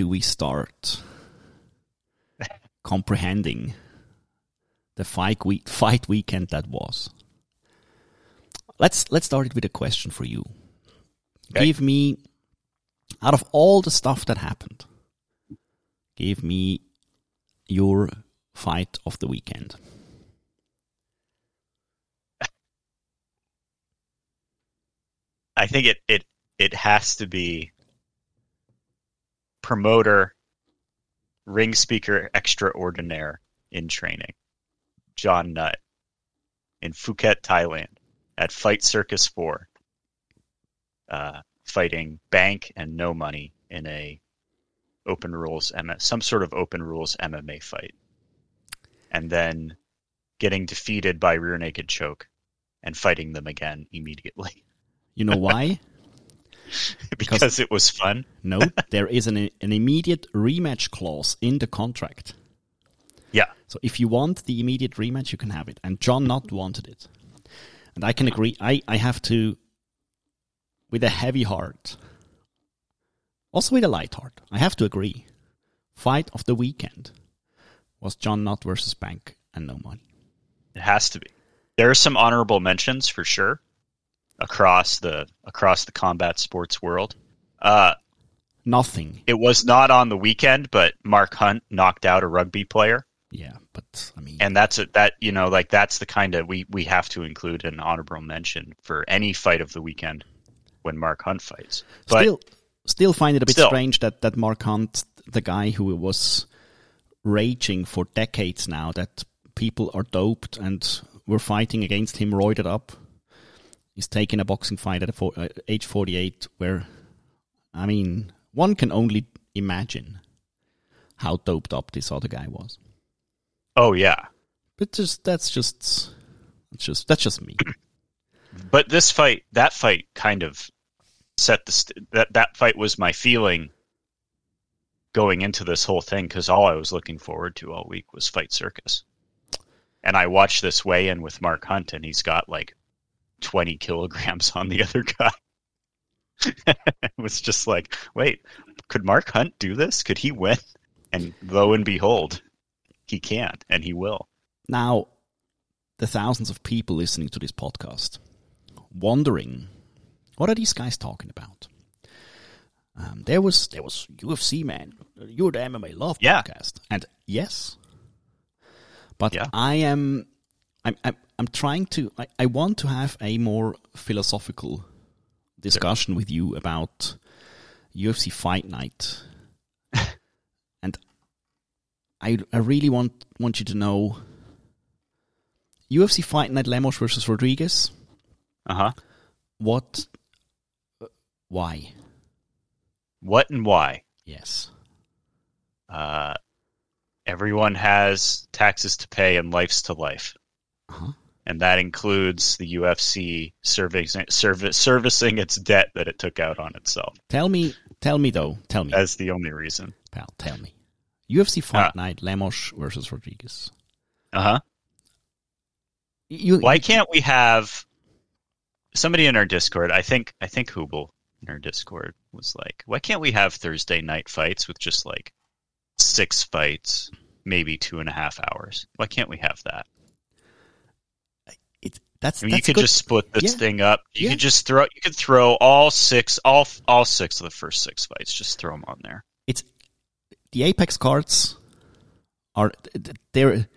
do we start comprehending the fight week fight weekend that was? Let's let's start it with a question for you. Okay. Give me out of all the stuff that happened, give me your fight of the weekend. I think it it it has to be promoter, ring speaker extraordinaire in training, John Nutt, in Phuket, Thailand, at Fight Circus Four, uh, fighting Bank and No Money in a open rules some sort of open rules MMA fight, and then getting defeated by rear naked choke and fighting them again immediately. You know why? because it was fun. No, there is an an immediate rematch clause in the contract. Yeah. So if you want the immediate rematch, you can have it. And John Nutt wanted it. And I can agree. I, I have to, with a heavy heart, also with a light heart, I have to agree. Fight of the weekend was John Nutt versus Bank and no money. It has to be. There are some honorable mentions for sure across the across the combat sports world. Uh, Nothing. it was not on the weekend, but Mark Hunt knocked out a rugby player, Yeah, but I mean, and that's a, that you know like that's the kind of we we have to include an honorable mention for any fight of the weekend when Mark Hunt fights. But still, still find it a bit Still. strange that that Mark Hunt, the guy who was raging for decades now that people are doped and were fighting against him, roided up, is taking a boxing fight at a four, uh, age forty eight. Where, I mean, one can only imagine how doped up this other guy was. oh yeah, But just that's just that's just that's just me. but this fight, that fight, kind of set the st- that that fight was my feeling going into this whole thing because all I was looking forward to all week was Fight Circus, and I watched this weigh in with Mark Hunt, and he's got like twenty kilograms on the other guy. it was just like, wait, could Mark Hunt do this? Could he win? And lo and behold, he can't, and he will. Now, the thousands of people listening to this podcast, wondering, what are these guys talking about? Um, there was there was UFC man, you're the MMA Love Yeah. podcast, and yes, but Yeah. I am, I'm, I'm, I'm trying to, I, I want to have a more philosophical discussion with you about UFC Fight Night, and I, I really want want you to know UFC Fight Night Lemos versus Rodriguez. Uh huh. What? Why? What and why? Yes. Uh, everyone has taxes to pay and life's to life. Uh-huh. And that includes the UFC servicing, service, servicing its debt that it took out on itself. Tell me. Tell me though. Tell me, That's the only reason. pal. Tell me. UFC Fight Ah. Night Lemos versus Rodriguez. Uh huh. You. Why can't we have somebody in our Discord? I think I think Hubel in our Discord was like, why can't we have Thursday night fights with just like six fights, maybe two and a half hours? Why can't we have that? That's. I mean, you could good. just split this Yeah. thing up. You Yeah. could just throw. You could throw all six, all all six of the first six fights. Just throw them on there. It's the Apex cards are they're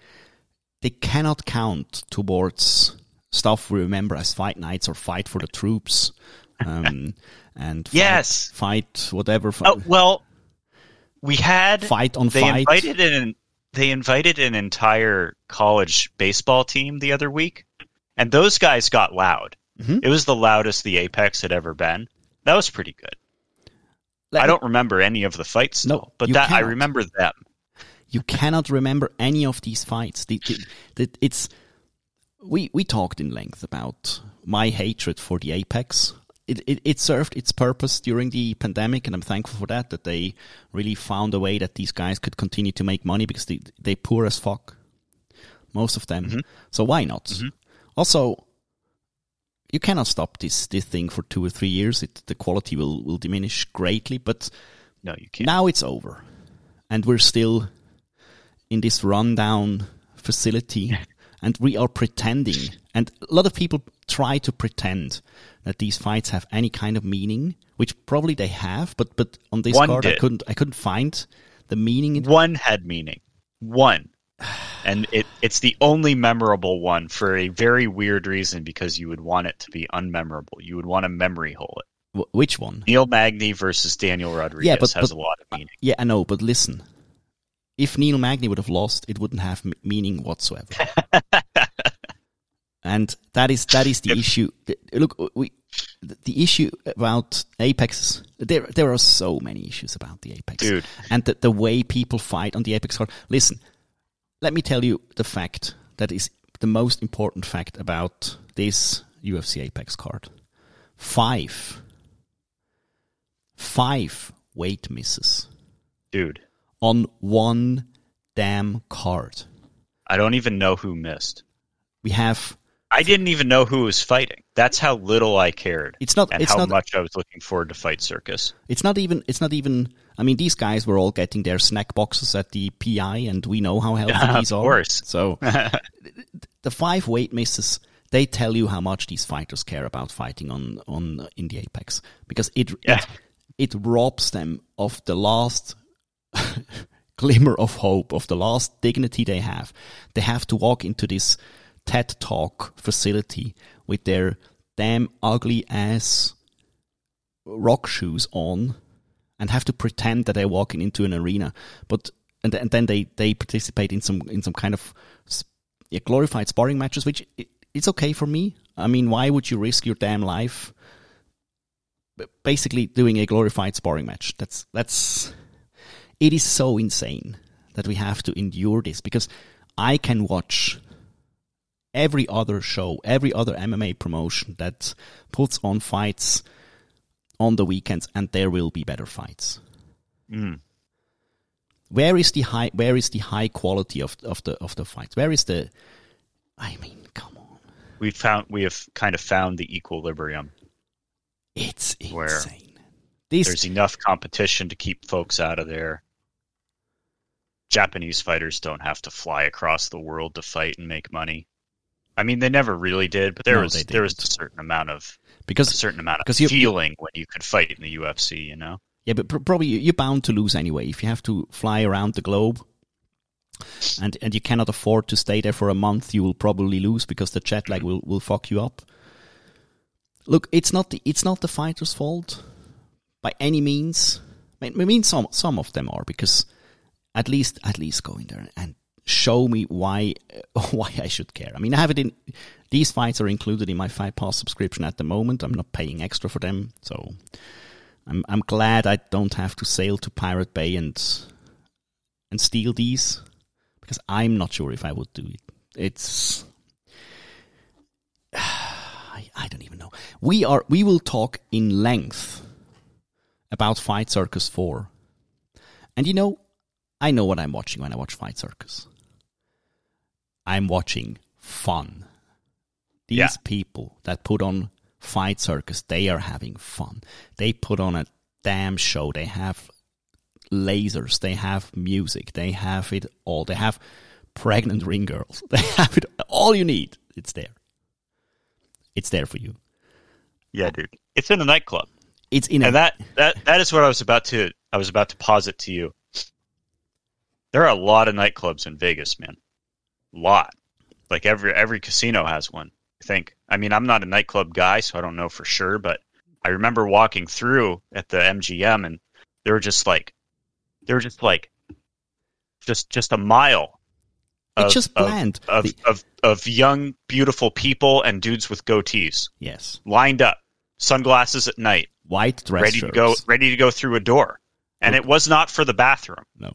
they cannot count towards stuff we remember as fight nights or fight for the troops. Um, and fight, Yes. fight whatever. Oh well, we had fight on they fight. invited an they invited an entire college baseball team the other week, and those guys got loud. Mhm. It was the loudest the Apex had ever been. That was pretty good. Let I me- don't remember any of the fights, No, though, but that I remember them. you cannot remember any of these fights. The, the, the, it's we we talked in length about my hatred for the Apex. It, it it served its purpose during the pandemic, and I'm thankful for that. That they really found a way that these guys could continue to make money because they they poor as fuck, most of them. So why not? Also, you cannot stop this this thing for two or three years. It, the quality will will diminish greatly, but No, you can't. now it's over, and we're still in this rundown facility, and we are pretending. And a lot of people try to pretend that these fights have any kind of meaning, which probably they have. But but on this One card, I couldn't I couldn't find the meaning. One had meaning. One. And it, it's the only memorable one for a very weird reason because you would want it to be unmemorable. You would want to memory hole it. wh- which one? Neil Magny versus Daniel Rodriguez Yeah, but- has but- a lot of meaning. Yeah, I know, but listen. If Neil Magny would have lost, it wouldn't have m- meaning whatsoever. and that is that is the issue. Look, uh, we the- the issue about Apex. There there are so many issues about the Apex, Dude. and the, the way people fight on the Apex card. Listen, let me tell you the fact that is the most important fact about this UFC Apex card. Five, five weight misses Dude, on one damn card. I don't even know who missed. We have I didn't even know who was fighting. That's how little I cared. it's not and it's how not much I was looking forward to Fight Circus. it's not even it's not even I mean these guys were all getting their snack boxes at the PI and we know how healthy Of these are. course. So the five weight misses they tell you how much these fighters care about fighting on on uh, in the apex because it Yeah. it, it robs them of the last glimmer of hope of the last dignity they have they have to walk into this ted talk facility with their damn ugly ass rock shoes on and have to pretend that they're walking into an arena. But and, and then they they participate in some in some kind of yeah, glorified sparring matches which i it's okay for me. I mean why would you risk your damn life basically doing a glorified sparring match? That's that's it is so insane that we have to endure this because i can watch every other show every other mma promotion that puts on fights on the weekends and there will be better fights Mm. where is the high where is the high quality of of the of the fights where is the i mean come on We found we have kind of found the equilibrium. it's insane There's enough competition to keep folks out of there. Japanese fighters don't have to fly across the world to fight and make money. I mean, they never really did, but there No, was there was a certain amount of because a certain amount of 'cause you- feeling when you could fight in the UFC. You know, yeah but pr- probably you- you're bound to lose anyway. If you have to fly around the globe and and you cannot afford to stay there for a month you will probably lose because the jet lag mm-hmm. will will fuck you up. Look it's not the it's not the fighter's fault by any means. I mean some some of them are because at least at least go in there and show me why why I should care. I mean, I have it in these fights are included in my Fight Pass subscription at the moment. I'm not paying extra for them, so I'm I'm glad I don't have to sail to Pirate Bay and and steal these because I'm not sure if I would do it. It's I, I don't even know. We are we will talk in length about Fight Circus 4. And you know, I know what I'm watching when I watch Fight Circus. I'm watching fun. These Yeah. people that put on Fight Circus, they are having fun. They put on a damn show. They have lasers, they have music, they have it all. They have pregnant ring girls. They have it all you need. It's there. It's there for you. yeah, dude, it's in a nightclub. It's in a and that that that is what I was about to I was about to posit to you. There are a lot of nightclubs in Vegas, man. Lot. Like every every casino has one. I think. I mean, I'm not a nightclub guy, so I don't know for sure, but I remember walking through at the MGM and they were just like they were just like just just a mile It's just bland. of, The- of of young beautiful people and dudes with goatees yes. lined up sunglasses at night White dress ready to go ready to go through a door and it was not for the bathroom No.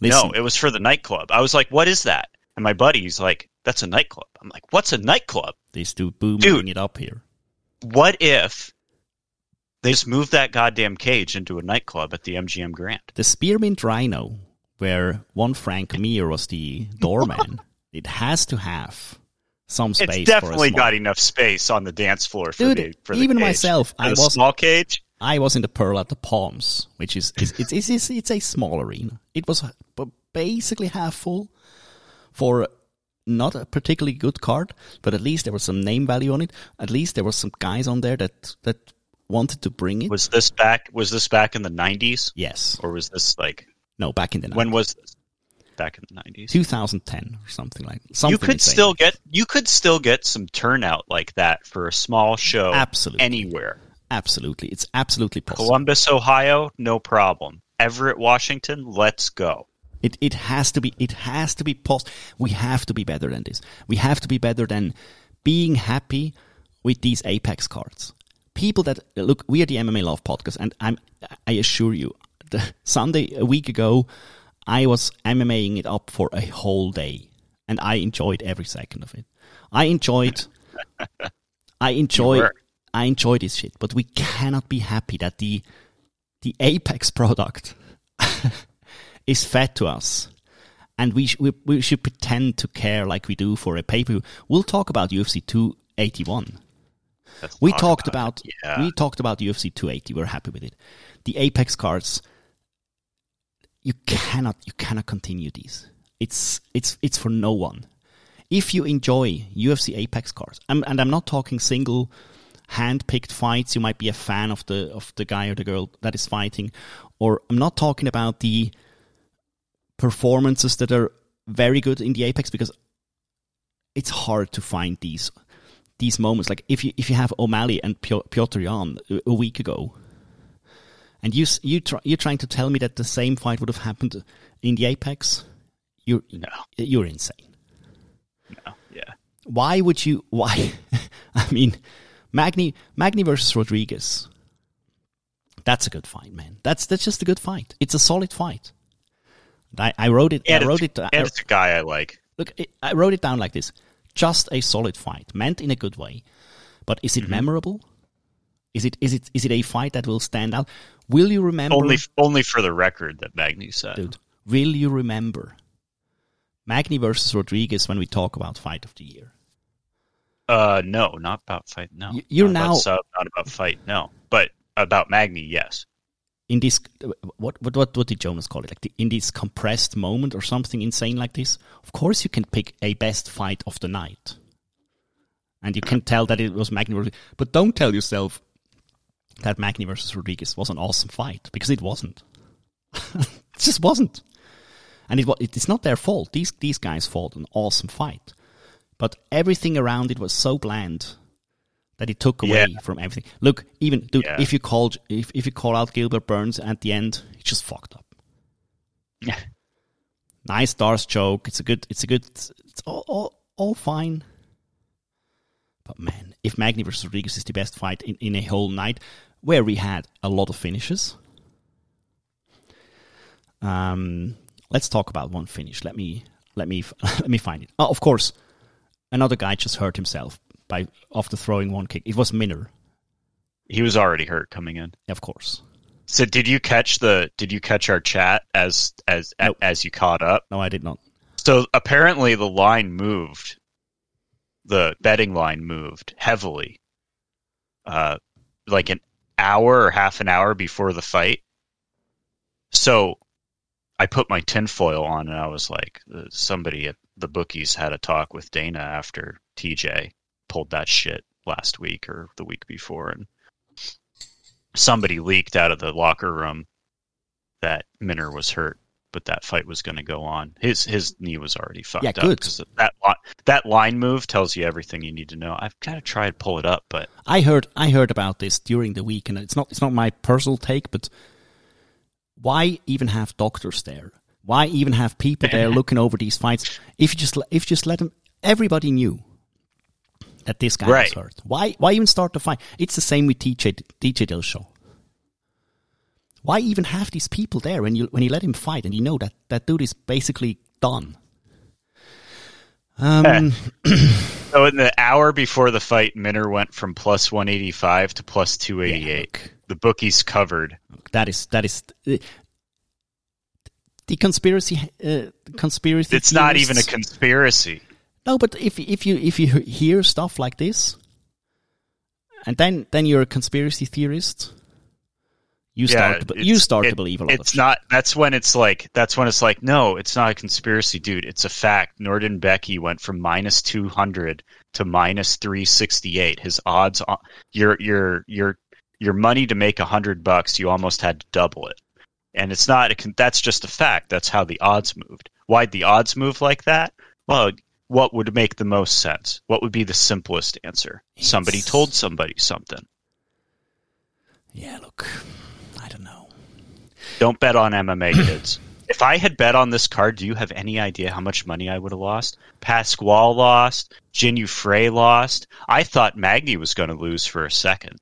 Listen, no it was for the nightclub i was like what is that and my buddy's like that's a nightclub i'm like what's a nightclub They two booming Dude. it up here. what if they just moved that goddamn cage into a nightclub at the mgm grand The Spearmint Rhino, where one Frank Mir was the doorman, it has to have some space. It's definitely small, got enough space on the dance floor for Dude, the for the even cage. myself, For I was- small cage. I was in the Pearl at the Palms, which is it's it's, it's, it's, it's a small arena. It was basically half full for not a particularly good card, but at least there was some name value on it. At least there was some guys on there that that wanted to bring it. Was this back? Was this back in the nineties, yes, or was this like no, back in the when was this? Back in the nineties. 2010 or something like something. You could insane. still get you could still get some turnout like that for a small show Absolutely. anywhere. absolutely. It's absolutely possible. Columbus, Ohio, no problem. Everett, Washington, let's go. It it has to be it has to be possible. We have to be better than this. We have to be better than being happy with these Apex cards. People that look, we are the MMA Love podcast, and I'm I assure you, the Sunday a week ago, I was MMAing it up for a whole day, and I enjoyed every second of it. I enjoyed, I enjoy, were. I enjoy this shit. But we cannot be happy that the the Apex product is fed to us. And we, sh- we we should pretend to care like we do for a pay per view. We'll talk about UFC 281. Let's We talk talked about, it. yeah. we talked about UFC 280. We're happy with it. The Apex cards, you cannot you cannot continue these. It's it's it's for no one. If you enjoy UFC Apex cards, I'm, and I'm not talking single hand-picked fights. You might be a fan of the of the guy or the girl that is fighting, or I'm not talking about the performances that are very good in the Apex because it's hard to find these these moments. Like if you if you have O'Malley and Pio- Piotr Yan a, a week ago, and you you try, you're trying to tell me that the same fight would have happened in the Apex, you're No, you're insane. no, yeah. Why would you? Why? I mean, Magny Magny versus Rodriguez. That's a good fight, man. That's that's just a good fight. It's a solid fight. I, I wrote it. And I wrote it. And a guy I like. look, I wrote it down like this: just a solid fight, meant in a good way. But is it Mm-hmm. memorable? Is it is it is it a fight that will stand out? Will you remember? Only only for the record that Magny said. dude, will you remember Magny versus Rodriguez when we talk about fight of the year? Uh, no, not about fight. No, You- you're Not about now- sub, not about fight. No, but about Magny, yes. In this what what what what did Jonas call it? Like the, in this compressed moment or something insane like this. Of course, you can pick a best fight of the night, and you can tell that it was Magny. Rodriguez. But don't tell yourself that Magny versus Rodriguez was an awesome fight because it wasn't. it just wasn't, and it wa- it is not their fault. These these guys fought an awesome fight, but everything around it was so bland that he took away Yeah. from everything. Look, even dude, Yeah. if you call if if you call out Gilbert Burns at the end, it's just fucked up. Yeah. Nice stars joke. It's a good. It's a good. It's all all, all fine. But man, if Magny versus Rodriguez is the best fight in, in a whole night, where we had a lot of finishes. Um, let's talk about one finish. Let me let me let me find it. Oh, of course, another guy just hurt himself by after throwing one kick. It was Minner, He was already hurt coming in. of course. So did you catch the? Did you catch our chat as as Nope. as you caught up? No, I did not. So apparently the line moved. The betting line moved heavily. Uh, like an hour or half an hour before the fight. So I put my tinfoil on and I was like, uh, somebody at the bookies had a talk with Dana after TJ pulled that shit last week or the week before. And somebody leaked out of the locker room that Minner was hurt, but that fight was going to go on. His his knee was already fucked Yeah, up. good. 'cause That that line move tells you everything you need to know. I've kind of tried to pull it up, but I heard I heard about this during the week, and it's not it's not my personal take, but why even have doctors there? Why even have people there looking over these fights? If you just if you just let them, everybody knew that this guy was Right. hurt. Why why even start the fight? It's the same with DJ DJ Dillashaw. Why even have these people there when you when you let him fight and you know that that dude is basically done? Um, so in the hour before the fight, Minner went from plus one eighty five to plus two eighty eight. look. The bookies covered. that is that is the, the conspiracy uh, conspiracy It's not even a conspiracy. No, but if if you if you hear stuff like this, and then then you're a conspiracy theorist, you start to, you start it- to believe a lot of It's not. That's when it's like. That's when it's like. No, it's not a conspiracy, dude. It's a fact. Nuerdanbieke went from minus two hundred to minus three sixty eight. His odds. On, your your your your money to make a hundred bucks. You almost had to double it. And it's not. A, con- that's just a fact. That's how the odds moved. Why'd the odds move like that? Well, what would make the most sense? What would be the simplest answer? Somebody told somebody something. Yeah, look, I don't know. Don't bet on MMA, kids. if I had bet on this card, do you have any idea how much money I would have lost? Pasquale lost. Jinu Frey lost. I thought Magny was going to lose for a second.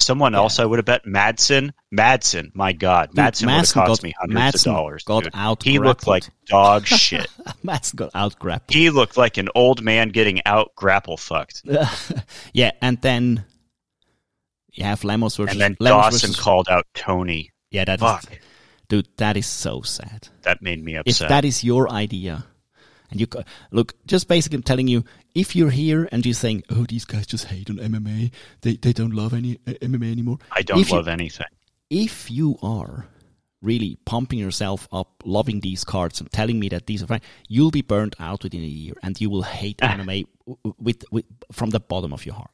Someone Yeah. else I would have bet. Madsen. Madsen. My God. Dude, Madsen would have cost got- me hundreds Madsen of dollars. got dude. out He looked like dog shit. Matt's got out grappled. he looked like an old man getting out grapple fucked. yeah, and then you have Lemos versus And then Lemos Dawson versus, called out Tony. Yeah, that is, Fuck. dude, that is so sad. That made me If upset. that is your idea, and you look, just basically I'm telling you, if you're here and you're saying, "Oh, these guys just hate on MMA, they they don't love any uh, MMA anymore," I don't if you- love anything. if you are really pumping yourself up, loving these cards, and telling me that these are fine, you'll be burned out within a year, and you will hate MMA with, with from the bottom of your heart.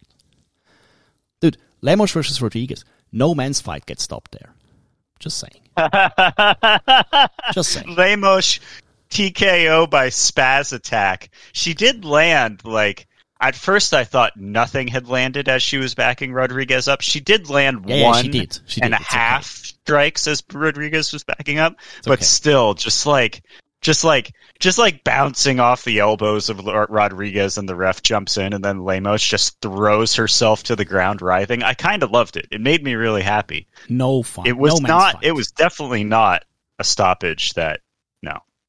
Dude, Lemos versus Rodriguez, no man's fight gets stopped there. Just saying. Just saying. Lemos TKO by Spaz attack. She did land like at first I thought nothing had landed as she was backing Rodriguez up. She did land Yeah, yeah, one she did. She and did. a It's okay. half strikes as Rodriguez was backing up, but okay. still just like just like just like bouncing off the elbows of Rodriguez and the ref jumps in and then Lemos just throws herself to the ground writhing. I kind of loved it. It made me really happy. No fight. It was no not it was definitely not a stoppage that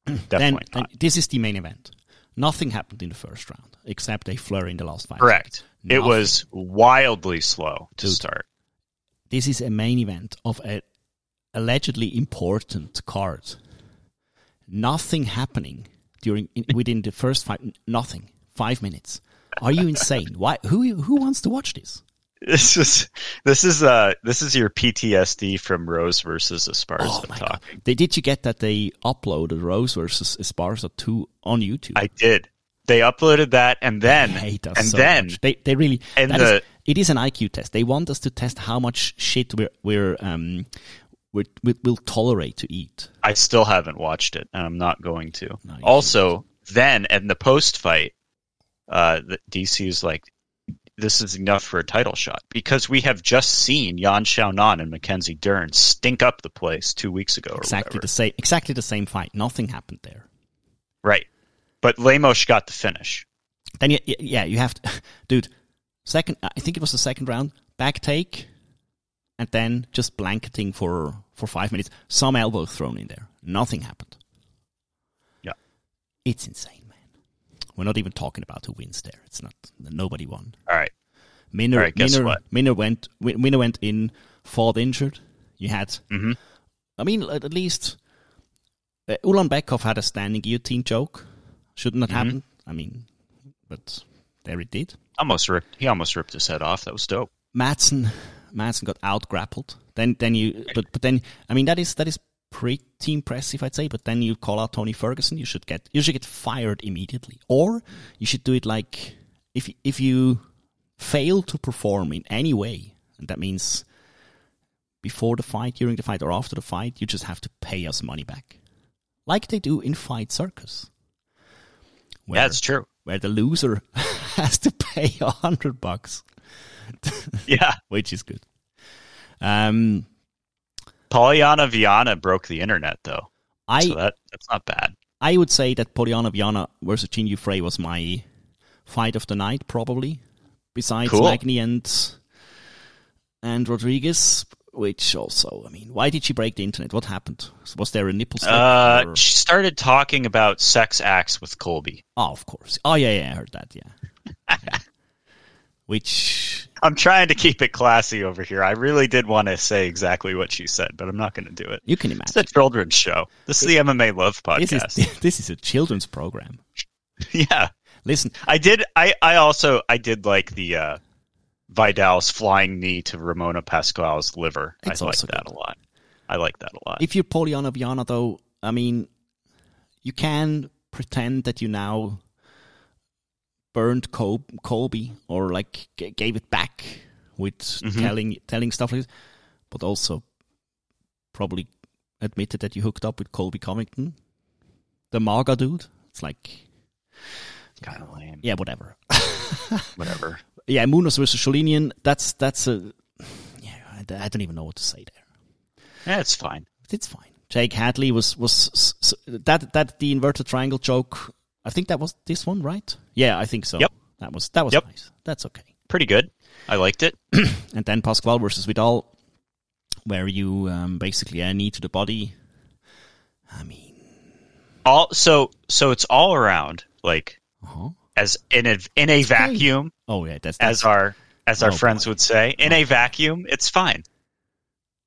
Definitely then not. this is the main event. Nothing happened in the first round except a flurry in the last five. Correct. It was wildly slow to Dude. start. this is a main event of a allegedly important card. Nothing happening during in, within the first five. Nothing. Five minutes. Are you insane? Why? Who who wants to watch this? This is this is uh this is your PTSD from Rose versus Esparza Oh my god! They, did you get that they uploaded Rose versus Esparza two on YouTube? I did. They uploaded that and then I hate us and so then much. they they really and that is- the- it is an IQ test. They want us to test how much shit we're we're um we're, we will tolerate to eat. I still haven't watched it and I'm not going to. No, also, then in the post fight, uh the DC is like this is enough for a title shot because we have just seen Yan Xiaonan and Mackenzie Dern stink up the place two weeks ago or Exactly whatever. the same. Exactly the same fight. Nothing happened there. Right. But Lemos got the finish. Then you, yeah, you have to, dude. Second, I think it was the second round. Back take, and then just blanketing for for five minutes. Some elbow thrown in there. Nothing happened. Yeah. It's insane. We're not even talking about who wins there. It's not. Nobody won. All right. Minner, All right, guess what? Minner went. Minner went in, fought injured. You had. Mhm. I mean, at least uh, Ulanbekov had a standing guillotine choke. Shouldn't have Mhm. happened. I mean, but there it did. Almost ripped. He almost ripped his head off. That was dope. Madsen, Madsen got out grappled. Then, then you, but but then, I mean, that is that is pretty impressive, I'd say. But then you call out Tony Ferguson, you should get you should get fired immediately, or you should do it like if if you fail to perform in any way, and that means before the fight, during the fight, or after the fight, you just have to pay us money back, like they do in Fight Circus. Where, it's true. where the loser has to pay a hundred bucks Yeah. which is good. Um, Poliana Viana broke the internet though. I So that that's not bad. I would say that Poliana Viana versus Yu Frey was my fight of the night, probably. Besides Cool. Magny and and Rodriguez, which also, I mean, why did she break the internet? What happened? Was there a nipple slip? Uh, or- she started talking about sex acts with Colby. oh, of course. Oh, yeah, yeah, I heard that. Yeah. which I'm trying to keep it classy over here. I really did want to say exactly what she said, but I'm not going to do it. you can imagine. It's a children's show. This is the MMA Love This podcast. is this is a children's program. yeah. Listen, I did. I I also I did like the uh, Vidal's flying knee to Ramona Pasquale's liver. It's I like that good. a lot. I like that a lot. if you're Poliana Viana, though, I mean, you can pretend that you now burned Col- Colby or like g- gave it back with Mhm. telling telling stuff like this, but also probably admitted that you hooked up with Colby Covington, the MAGA dude. It's like, kind of lame. yeah, whatever. Whatever. yeah, Munoz versus Sholinian. That's that's a yeah. I don't even know what to say there. Yeah, it's fine. It's fine. Jake Hadley was was that that the inverted triangle joke. I think that was this one, right? Yeah, I think so. Yep. That was that was Yep. nice. That's okay. Pretty good. I liked it. And then Pasquale versus Vidal, where you um, basically a knee to the body. I mean, All so so it's all around like uh-huh. as in a in a vacuum, oh yeah, that's, as our as our Oh, friends boy. would say. In a vacuum, it's fine.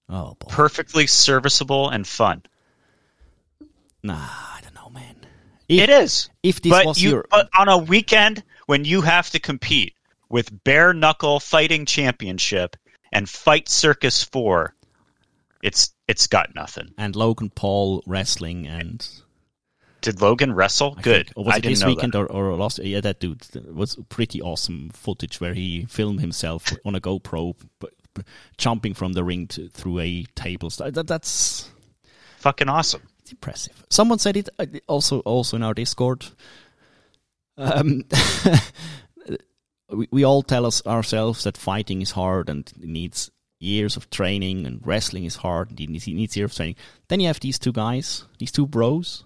oh boy. Perfectly serviceable and fun. nah, I don't know, man. If, It is. if this but was you your but on a weekend when you have to compete with bare knuckle fighting championship and fight circus 4 it's it's got nothing and Logan Paul wrestling and did logan wrestle I good think- or was i it this weekend that. or, or last? Yeah, that dude that was pretty awesome footage where he filmed himself on a GoPro, but, jumping from the ring to, through a table. That, that's fucking awesome it's impressive. Someone said it uh, also also in our Discord. Um, we, we all tell us ourselves that fighting is hard and it needs years of training, and wrestling is hard and it needs, needs years of training. Then you have these two guys, these two bros,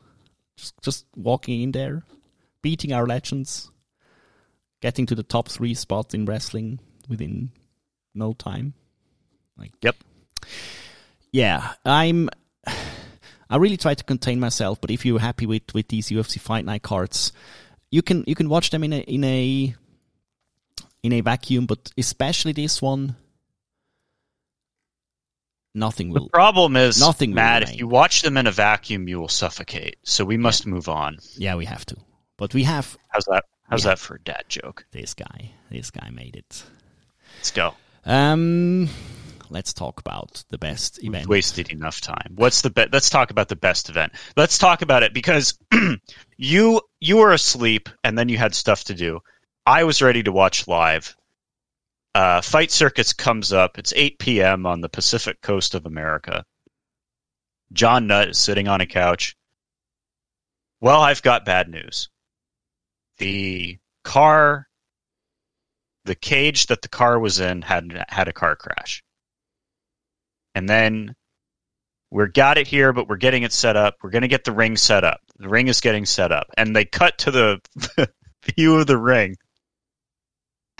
just just walking in there, beating our legends, getting to the top three spots in wrestling within no time. Like, Yep. yeah, I'm. I really try to contain myself, but if you're happy with, with these UFC Fight Night cards, you can you can watch them in a in a in a vacuum, but especially this one, nothing will. the problem is Nothing matt if you watch them in a vacuum you will suffocate so we must move on Yeah, we have to, but we have how's that how's Yeah. that for a dad joke this guy. This guy made it. let's go Um, let's talk about the best We've event. wasted enough time. What's the be- let's talk about the best event. Let's talk about it because you you were asleep and then you had stuff to do. I was ready to watch live. Uh, Fight Circus comes up. It's 8 p.m. on the Pacific coast of America. John Nutt is sitting on a couch. Well, I've got bad news. The car, the cage that the car was in had had a car crash and then we're got it here, but we're getting it set up. We're going to get the ring set up. The ring is getting set up, and they cut to the view of the ring,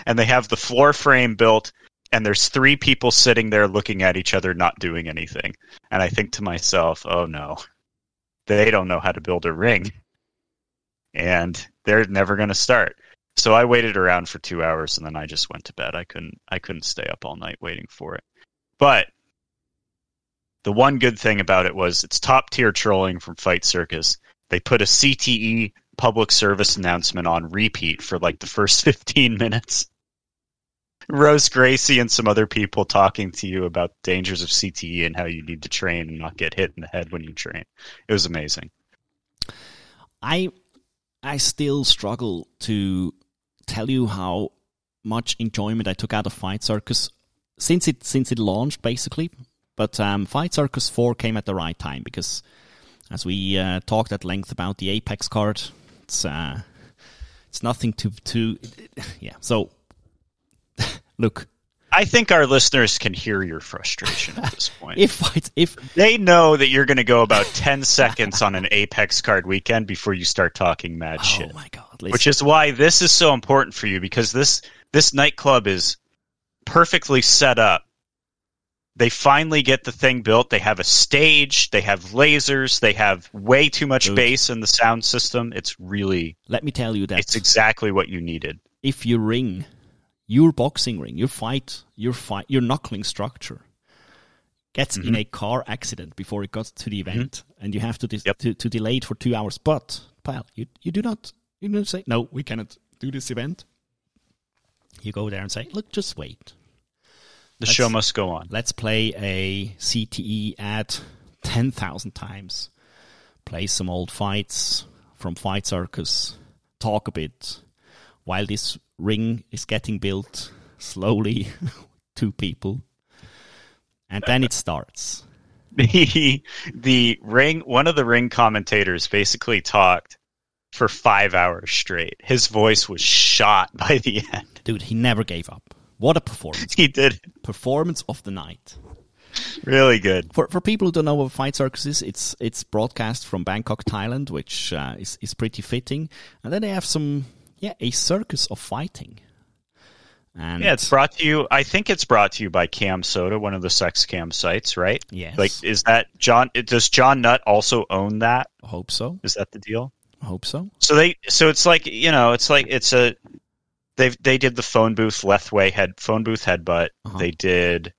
and they have the floor frame built, and there's three people sitting there looking at each other, not doing anything. And I think to myself, oh no, they don't know how to build a ring, and they're never going to start. So I waited around for two hours, and then I just went to bed. I couldn't. I couldn't stay up all night waiting for it. But the one good thing about it was it's top tier trolling from Fight Circus. They put a CTE public service announcement on repeat for like the first 15 minutes. Rose Gracie and some other people talking to you about dangers of CTE and how you need to train and not get hit in the head when you train. It was amazing. I I still struggle to tell you how much enjoyment I took out of Fight Circus since it since it launched basically. But um, Fight Circus Four came at the right time because, as we uh, talked at length about the Apex card, it's uh, it's nothing to to yeah. So look, I think our listeners can hear your frustration at this point. if if they know that you're going to go about 10 seconds on an Apex card weekend before you start talking mad oh shit. my god, listen, which is why this is so important for you because this this nightclub is perfectly set up. They finally get the thing built. They have a stage. They have lasers. They have way too much bass in the sound system. It's really, let me tell you that it's exactly what you needed. if your ring, your boxing ring, your fight, your fight, your knuckling structure gets in Mhm. a car accident before it got to the event, Mm-hmm. and you have to, dis- Yep. to to delay it for two hours. But pal, you you do not you don't say no. We cannot do this event. You go there and say, look, just wait. The show must go on. Let's play a CTE ad 10,000 times. Play some old fights from Fight Circus. Talk a bit. While this ring is getting built slowly, two people. And then it starts. the the ring one of the ring commentators basically talked for five hours straight. His voice was shot by the end. Dude, he never gave up. What a performance. He did performance of the night. really good. For for people who don't know what Fight Circus is, it's it's broadcast from Bangkok, Thailand, which uh, is is pretty fitting. And then they have some yeah a circus of fighting. And Yeah, it's brought to you. I think it's brought to you by CamSoda, one of the sex cam sites, right? Yes. Like, is that John? Does John Nutt also own that? hope so. Is that the deal? I hope so. So they, so it's like you know, it's like it's a. They they did the phone booth Lethwei head phone booth headbutt. Uh-huh. They did.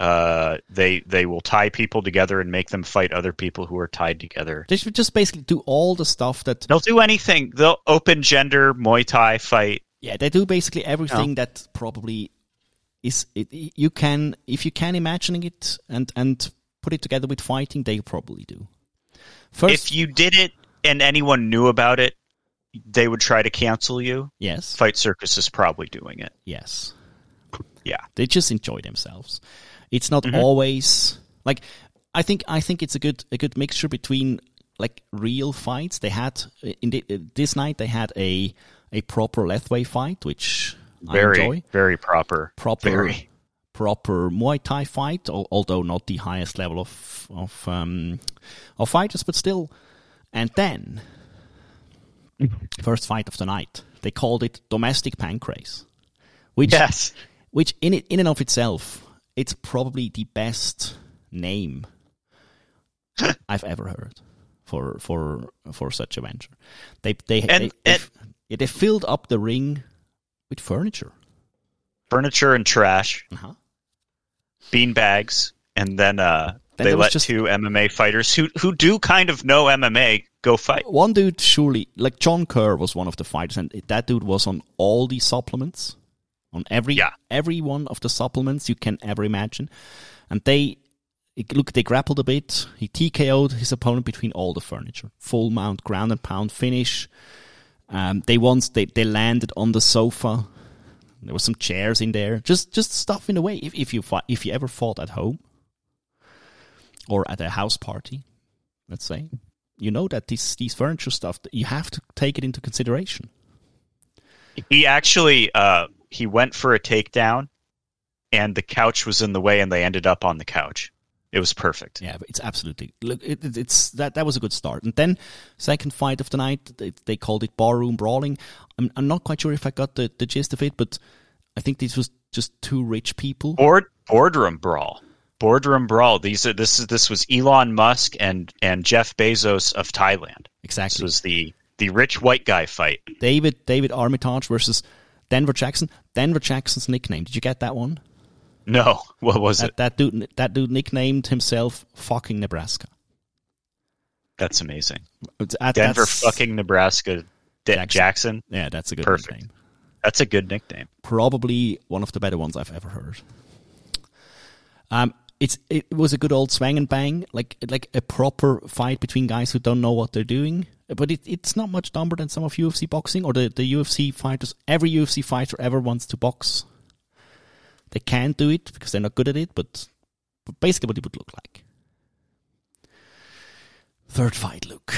Uh, they they will tie people together and make them fight other people who are tied together. They should just basically do all the stuff that They'll do anything. They'll open gender Muay Thai fight. yeah they do basically everything that probably is it, you can if you can imagining it and and put it together with fighting they probably do. First, if you did it and anyone knew about it, they would try to cancel you. yes, Fight Circus is probably doing it. yes, Yeah. they just enjoy themselves. It's not Mm-hmm. always like I think I think it's a good a good mixture between like real fights. They had in the, this night they had a a proper Lethwei fight, which I Very, enjoy. very proper. Proper Very. proper Muay Thai fight, although not the highest level of of um, of fighters, but still. And then first fight of the night, they called it domestic pancrase, which Yes. which in it, in and of itself, it's probably the best name I've ever heard for for for such a venture. They they And- they, they, and- yeah, they filled up the ring with furniture. Furniture and trash, Uh-huh. bean bags, and then uh, Then they let just- two MMA fighters who who do kind of know MMA go fight. One dude surely like John Kerr was one of the fighters, and that dude was on all the supplements, on every Yeah. every one of the supplements you can ever imagine, and they. Look, they grappled a bit. He TKO'd his opponent between all the furniture. Full mount, ground and pound finish. Um, they once they, they landed on the sofa. There were some chairs in there. Just just stuff in the way. If if you fought, if you ever fought at home or at a house party, let's say, you know that these these furniture stuff you have to take it into consideration. He actually uh, he went for a takedown, and the couch was in the way, and they ended up on the couch. It was perfect. Yeah, it's absolutely look. It, it- it's that that was a good start. And then second fight of the night, they, they called it barroom brawling. I'm I'm not quite sure if I got the, the gist of it, but I think this was just two rich people. Board boardroom brawl. Boardroom brawl. These are this is this was Elon Musk and and Jeff Bezos of Thailand. Exactly. This was the the rich white guy fight. David David Armitage versus Denver Jackson. Denver Jackson's nickname. Did you get that one? No, what was it? That that dude that dude nicknamed himself fucking Nebraska. That's amazing. That- Denver that's- fucking Nebraska. D- Jackson. Jackson. Yeah, that's a good Perfect. nickname. That's a good nickname. probably one of the better ones I've ever heard. Um, it's it was a good old swang and bang, like like a proper fight between guys who don't know what they're doing. But it, it's not much dumber than some of UFC boxing or the, the UFC fighters. Every UFC fighter ever wants to box. They can't do it because they're not good at it, but, but basically what it would look like. Third fight, Luke.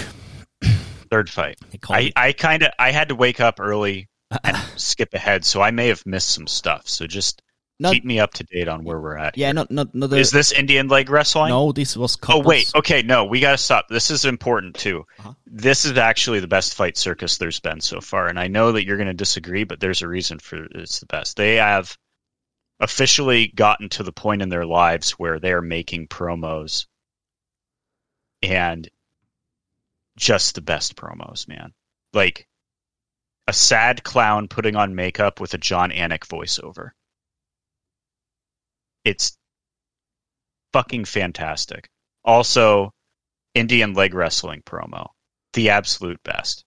Third fight. I, it- I kind of I had to wake up early and skip ahead, so I may have missed some stuff. So just Not- keep me up to date on where we're at. yeah, not not Is this Indian leg wrestling? no. This was Oh wait, okay, no, we gotta stop. This is important too. Uh-huh. This is actually the best fight circus there's been so far, and I know that you're gonna disagree, but there's a reason for it's the best. They have officially gotten to the point in their lives where they're making promos and just the best promos, man. Like a sad clown putting on makeup with a Jon Anik voiceover. It's fucking fantastic. Also, Indian leg wrestling promo. The absolute best.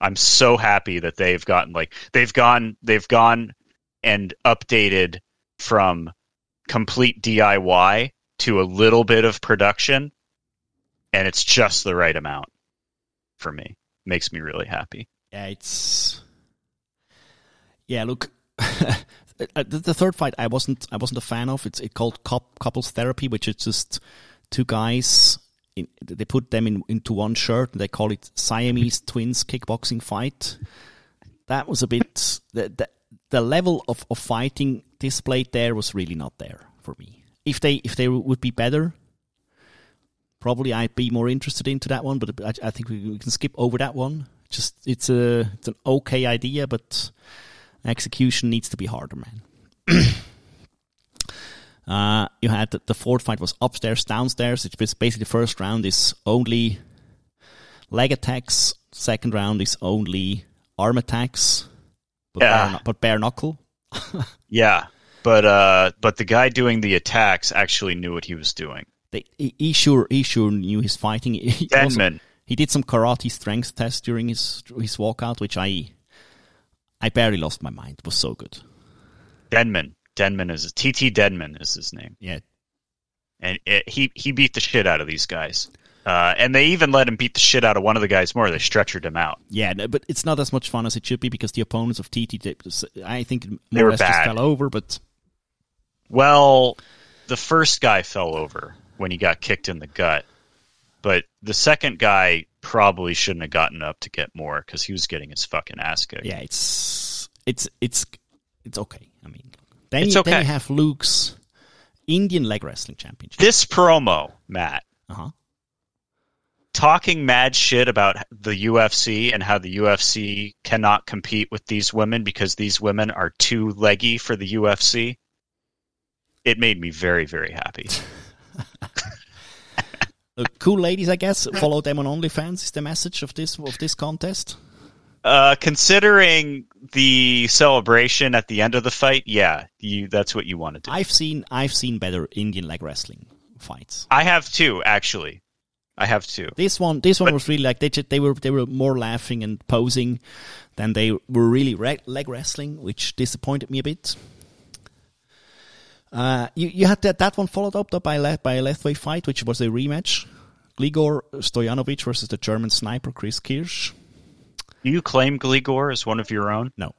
I'm so happy that they've gotten like they've gone they've gone and updated from complete DIY to a little bit of production and it's just the right amount for me. Makes me really happy. Yeah, it's yeah. Look, Uh, the, the third fight I wasn't I wasn't a fan of. It's it called couples therapy, which is just two guys. In, they put them in, into one shirt and they call it Siamese twins kickboxing fight. That was a bit the the, the level of, of fighting displayed there was really not there for me. If they if they would be better, probably I'd be more interested into that one. But I, I think we, we, can skip over that one. Just it's a it's an okay idea, but execution needs to be harder, man. uh, you had the, the, fourth fight was upstairs, downstairs. It's basically the first round is only leg attacks. Second round is only arm attacks, but yeah. bare, but bare knuckle. yeah, but uh, but the guy doing the attacks actually knew what he was doing. They, he, he sure he sure knew his fighting. He, Denman. he did some karate strength test during his his walkout, which I I barely lost my mind. It was so good. Denman. Denman is TT Denman is his name. Yeah, and it, he he beat the shit out of these guys. Uh, and they even let him beat the shit out of one of the guys more. They stretchered him out. Yeah, but it's not as much fun as it should be because the opponents of TT, I think, more they were or less bad. just fell over. But well, the first guy fell over when he got kicked in the gut, but the second guy probably shouldn't have gotten up to get more because he was getting his fucking ass kicked. Yeah, it's it's it's it's okay. I mean, then, it's you, okay. then you have Luke's Indian leg wrestling championship. This promo, Matt, uh-huh. talking mad shit about the UFC and how the UFC cannot compete with these women because these women are too leggy for the UFC. It made me very, very happy. uh, cool ladies, I guess. Follow them on OnlyFans is the message of this of this contest. Uh, considering the celebration at the end of the fight, yeah, you that's what you want to do. I've seen I've seen better Indian leg wrestling fights. I have too, actually. I have too. This one, this one But- was really like they just, they were they were more laughing and posing than they were really re- leg wrestling, which disappointed me a bit. Uh, you you had that that one followed up though by a by a Lethwei fight, which was a rematch. Gligor Stojanovic versus the German sniper Chris Kirsch. Do you claim Gligor as one of your own? No,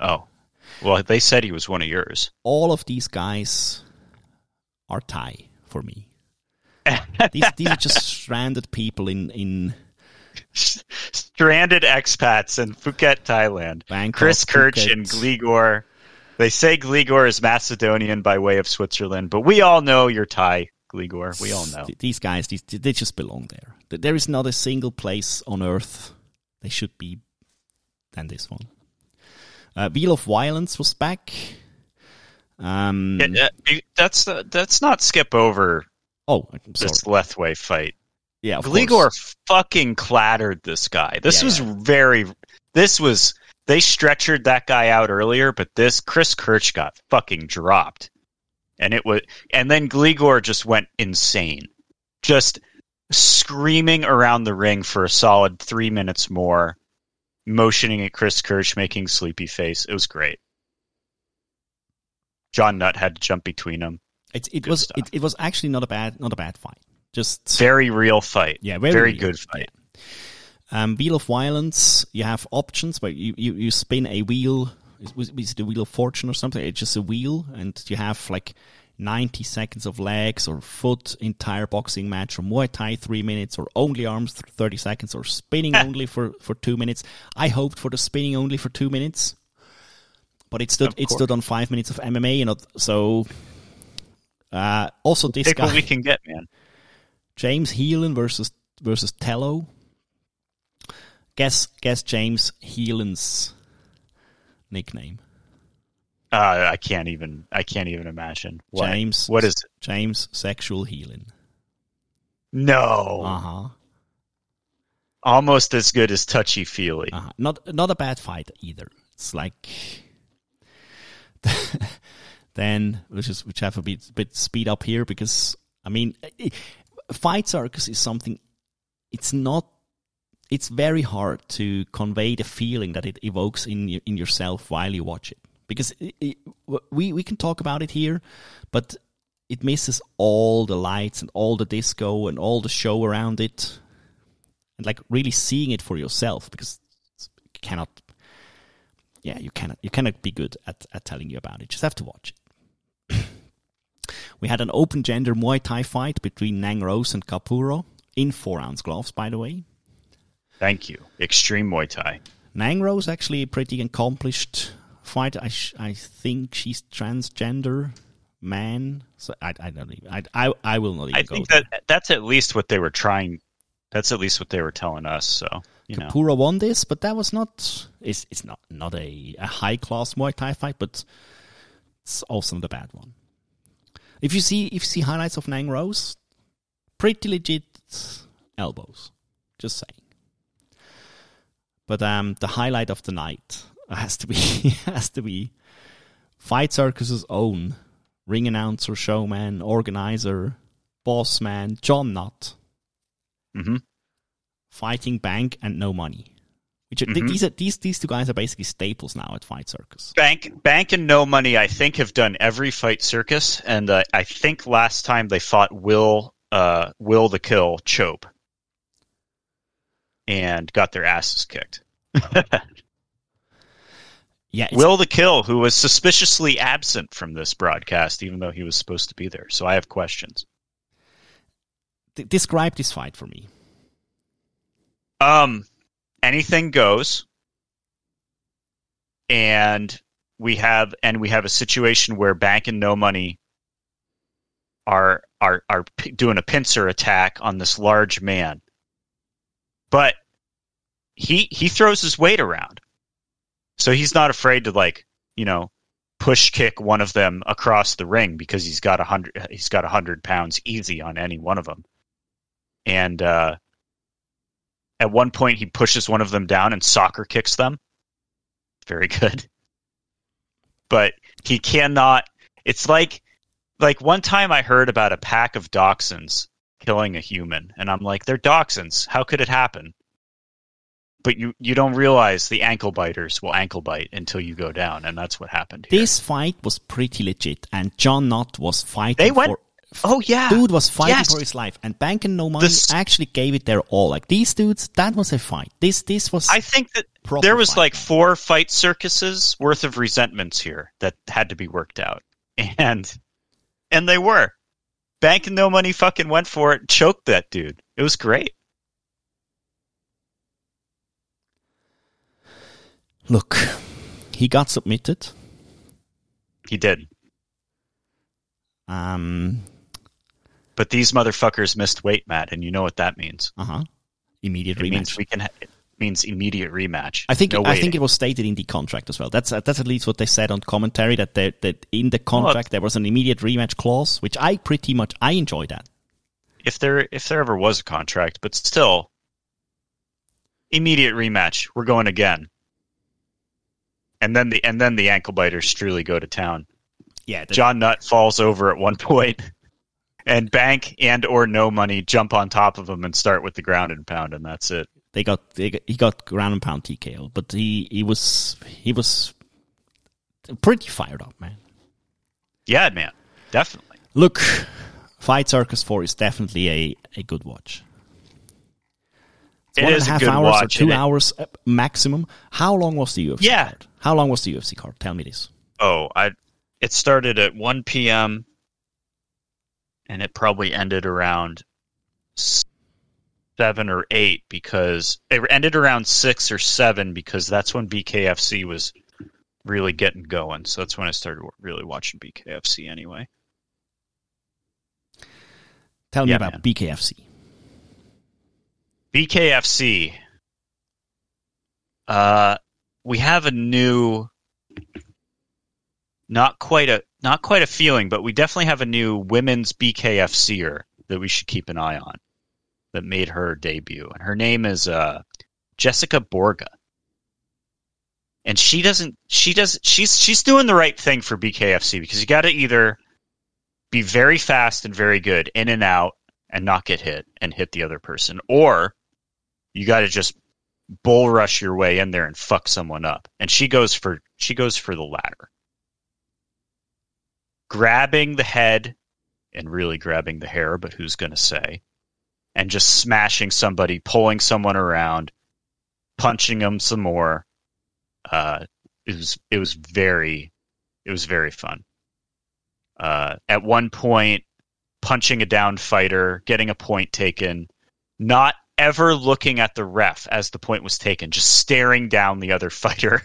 Oh. Well, they said he was one of yours. all of these guys are Thai for me. these these are just stranded people in in Stranded expats in Phuket, Thailand. Bangkok, Chris Kirsch Phuket. and Gligor. They say Gligor is Macedonian by way of Switzerland, but we all know you're Thai, Gligor. We all know. These guys, these, they just belong there. There is not a single place on earth they should be than this one. Uh, Wheel of Violence was back. Um, Yeah, uh, that's that's not skip over oh, I'm sorry. this Lethwei fight. Yeah, of Gligor course. fucking clattered this guy. This Yeah, was yeah. very. This was they stretchered that guy out earlier, but this Chris Kirsch got fucking dropped, and it was. And then Gligor just went insane, just screaming around the ring for a solid three minutes more, motioning at Chris Kirsch, making sleepy face. It was great. John Nutt had to jump between them. It, it was it, it was actually not a bad not a bad fight. Just Very real fight. yeah, very, very good fight. Um, wheel of Violence, you have options where you, you, you spin a wheel. Is, was- is it the Wheel of Fortune or something? It's just a wheel, and you have like 90 seconds of legs or foot entire boxing match, or Muay Thai three minutes, or only arms th- 30 seconds, or spinning only for, for two minutes. I hoped for the spinning only for two minutes, but it stood it stood on five minutes of MMA, you know. So uh, also this Take guy what we can get, man. James Heelan versus versus Tello. Guess guess James Heelan's nickname. Uh, I can't even. I can't even imagine. What, James. What is it? James Sexual Heelan? No. Uh huh. Almost as good as touchy feely. Uh-huh. Not not a bad fight either. It's like then let's just which have a bit bit speed up here because I mean fight circus is something. It's not it's very hard to convey the feeling that it evokes in in yourself while you watch it because it, it, we we can talk about it here, but it misses all the lights and all the disco and all the show around it, and like really seeing it for yourself because you cannot. Yeah, you cannot you cannot be good at, at telling you about it. You just have to watch it. we had an open gender Muay Thai fight between Nang Rose and Kapuro in four ounce gloves, by the way. Thank you. Extreme Muay Thai. Nang Rose actually a pretty accomplished fighter. I, sh- I think she's transgender man. So I, I don't even. I, I, I will not even. I think there. that that's at least what they were trying. That's at least what they were telling us. So you know, won this, but that was not. It's it's not not a, a high class Muay Thai fight, but it's also not a bad one. If you see if you see highlights of Nang Rose, pretty legit elbows. Just saying. But um, the highlight of the night has to be has to be Fight Circus's own ring announcer, showman, organizer, boss man, John Nutt, hmm fighting Bank and No Money. Which Mhm. these are these these two guys are basically staples now at Fight Circus. Bank Bank and No Money. I think have done every fight circus, and uh, I think last time they fought Will uh, Will the Kill Chope, and got their asses kicked. Yeah, Will the Kill, who was suspiciously absent from this broadcast, even though he was supposed to be there. So I have questions. d- describe this fight for me. Um, anything goes, and we have and we have a situation where Bank and No Money are are are p- doing a pincer attack on this large man, but he he throws his weight around, so he's not afraid to like you know push kick one of them across the ring because he's got a hundred he's got a hundred pounds easy on any one of them, and. uh at one point, he pushes one of them down and soccer kicks them. Very good. But he cannot. It's like, like one time I heard about a pack of dachshunds killing a human, and I'm like, they're dachshunds. How could it happen? But you, you don't realize the ankle biters will ankle bite until you go down, and that's what happened here. This fight was pretty legit, and John Nutt was fighting. They went- for, oh yeah, dude was fighting Yes. for his life, and Bank and No Money This- actually gave it their all. Like these dudes, that was a fight. This this was. I think that there was fight. like four fight circuses worth of resentments here that had to be worked out, and and they were. Bank and No Money fucking went for it, choked that dude. It was great. Look, he got submitted. He did, Um, but these motherfuckers missed weight, Matt, and you know what that means. uh huh. Immediate It rematch. means we can. Ha- means immediate rematch. I think no I think it was stated in the contract as well. That's uh, that's at least what they said on commentary that they, that in the contract there was an immediate rematch clause, which I pretty much I enjoy that. if there if there ever was a contract, but still, immediate rematch. We're going again. And then the and then the ankle biters truly go to town. Yeah, the, John Nutt falls over at one point, and Bank and or No Money jump on top of him and start with the ground and pound, and that's it. They got they got, he got ground and pound TKO, but he he was he was pretty fired up, man. Yeah, man, definitely. Look, Fight Circus Four is definitely a a good watch. It's It one is a a half good hours watch, or two and it- hours uh, maximum. How long was the UFC Yeah. card? How long was the UFC card? Tell me this. Oh, I it started at one p.m. and it probably ended around seven or eight because it ended around six or seven because that's when BKFC was really getting going. So that's when I started really watching BKFC anyway. Tell me about man. BKFC. BKFC. Uh, we have a new, not quite a not quite a feeling, but we definitely have a new women's BKFCer that we should keep an eye on. That made her debut, and her name is uh, Jessica Borga. And she doesn't. She does. She's she's doing the right thing for BKFC because you got to either be very fast and very good in and out and not get hit and hit the other person, or You got to just bull rush your way in there and fuck someone up. And she goes for she goes for the latter. Grabbing the head and really grabbing the hair, but who's going to say? And just smashing somebody, pulling someone around, punching them some more. Uh, it was it was very it was very fun. Uh, at one point, punching a down fighter, getting a point taken, not ever looking at the ref as the point was taken, just staring down the other fighter.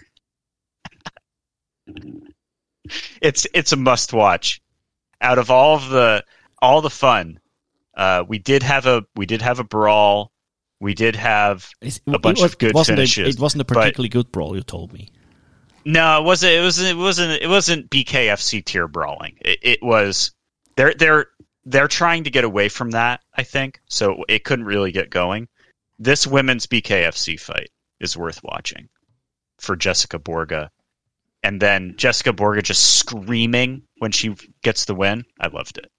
it's it's a must watch. Out of all of the all the fun, uh, we did have a we did have a brawl. We did have It's- a bunch it was, of good it wasn't finishes. A, it wasn't a particularly good brawl. You told me. No, it wasn't. It wasn't. It wasn't. It wasn't BKFC tier brawling. It, it was. They're they're they're trying to get away from that. I think so. It couldn't really get going. This women's BKFC fight is worth watching for Jessica Borga, and then Jessica Borga just screaming when she gets the win. I loved it.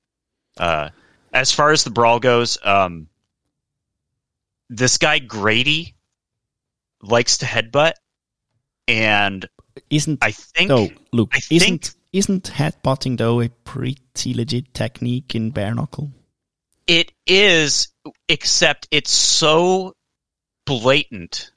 Uh, as far as the brawl goes, um, this guy Grady likes to headbutt, and Isn't I think though? Look, I isn't think- isn't headbutting though a pretty legit technique in bare knuckle? it is, except it's so blatant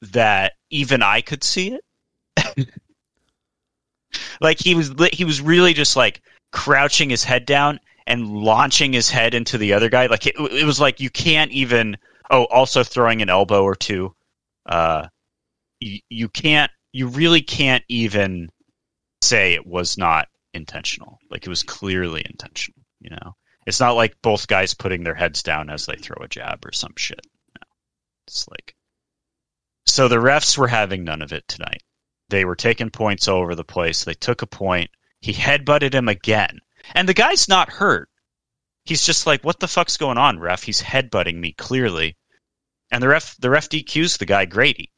that even I could see it. like he was, he was really just like crouching his head down and launching his head into the other guy. Like it, it was like you can't even. Oh, also throwing an elbow or two. Uh, you, you can't. You really can't even say it was not intentional. Like it was clearly intentional. You know. It's not like both guys putting their heads down as they throw a jab or some shit. No. It's like so the refs were having none of it tonight. They were taking points all over the place. They took a point. He headbutted him again. And the guy's not hurt. He's just like, what the fuck's going on, ref? He's headbutting me clearly. And the ref the ref DQs the guy Grady.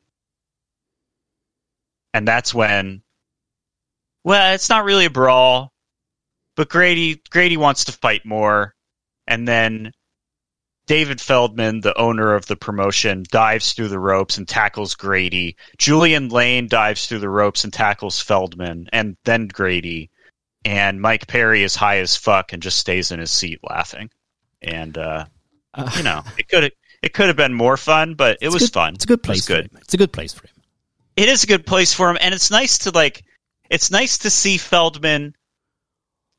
And that's when well, it's not really a brawl. But Grady Grady wants to fight more, and then David Feldman, the owner of the promotion, dives through the ropes and tackles Grady. Julian Lane dives through the ropes and tackles Feldman, and then Grady. And Mike Perry is high as fuck and just stays in his seat laughing. And uh, Uh, you know, it could it could have been more fun, but it was good- fun. It's a good place for good. It's a good place for him. It is a good place for him, and it's nice to like. It's nice to see Feldman,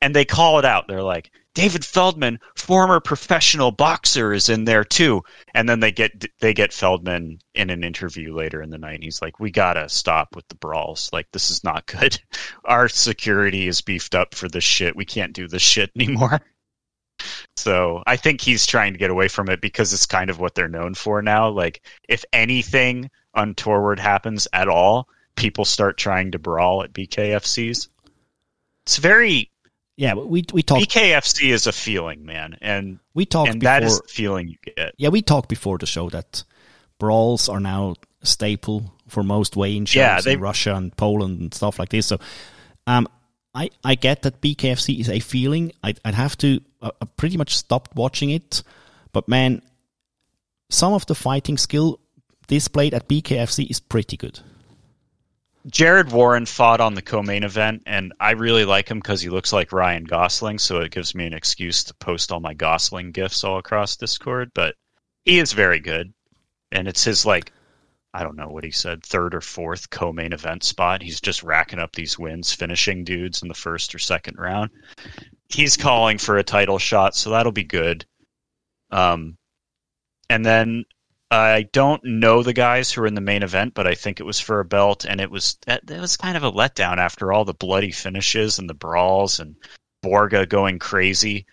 and they call it out. They're like, David Feldman, former professional boxer, is in there too. And then they get they get Feldman in an interview later in the night. And he's like, "We gotta stop with the brawls. Like this is not good. Our security is beefed up for this shit. We can't do this shit anymore." So I think he's trying to get away from it because it's kind of what they're known for now. Like if anything untoward happens at all, people start trying to brawl at BKFCs. It's very Yeah, we we talked BKFC is a feeling, man, and we talked and before. that is the feeling you get. yeah, we talked before the show that brawls are now a staple for most weighing shows Yeah, they- in Russia and Poland and stuff like this. So, um, I I get that BKFC is a feeling. I I'd have to uh, I pretty much stopped watching it, but man, some of the fighting skill displayed at BKFC is pretty good. Jared Warren fought on the co-main event, and I really like him because he looks like Ryan Gosling, so it gives me an excuse to post all my Gosling gifs all across Discord. But he is very good, and it's his like I don't know what he said, third or fourth co-main event spot. He's just racking up these wins, finishing dudes in the first or second round. He's calling for a title shot, so that'll be good. Um, and then I don't know the guys who were in the main event, but I think it was for a belt, and it was that it was kind of a letdown after all the bloody finishes and the brawls and Borga going crazy.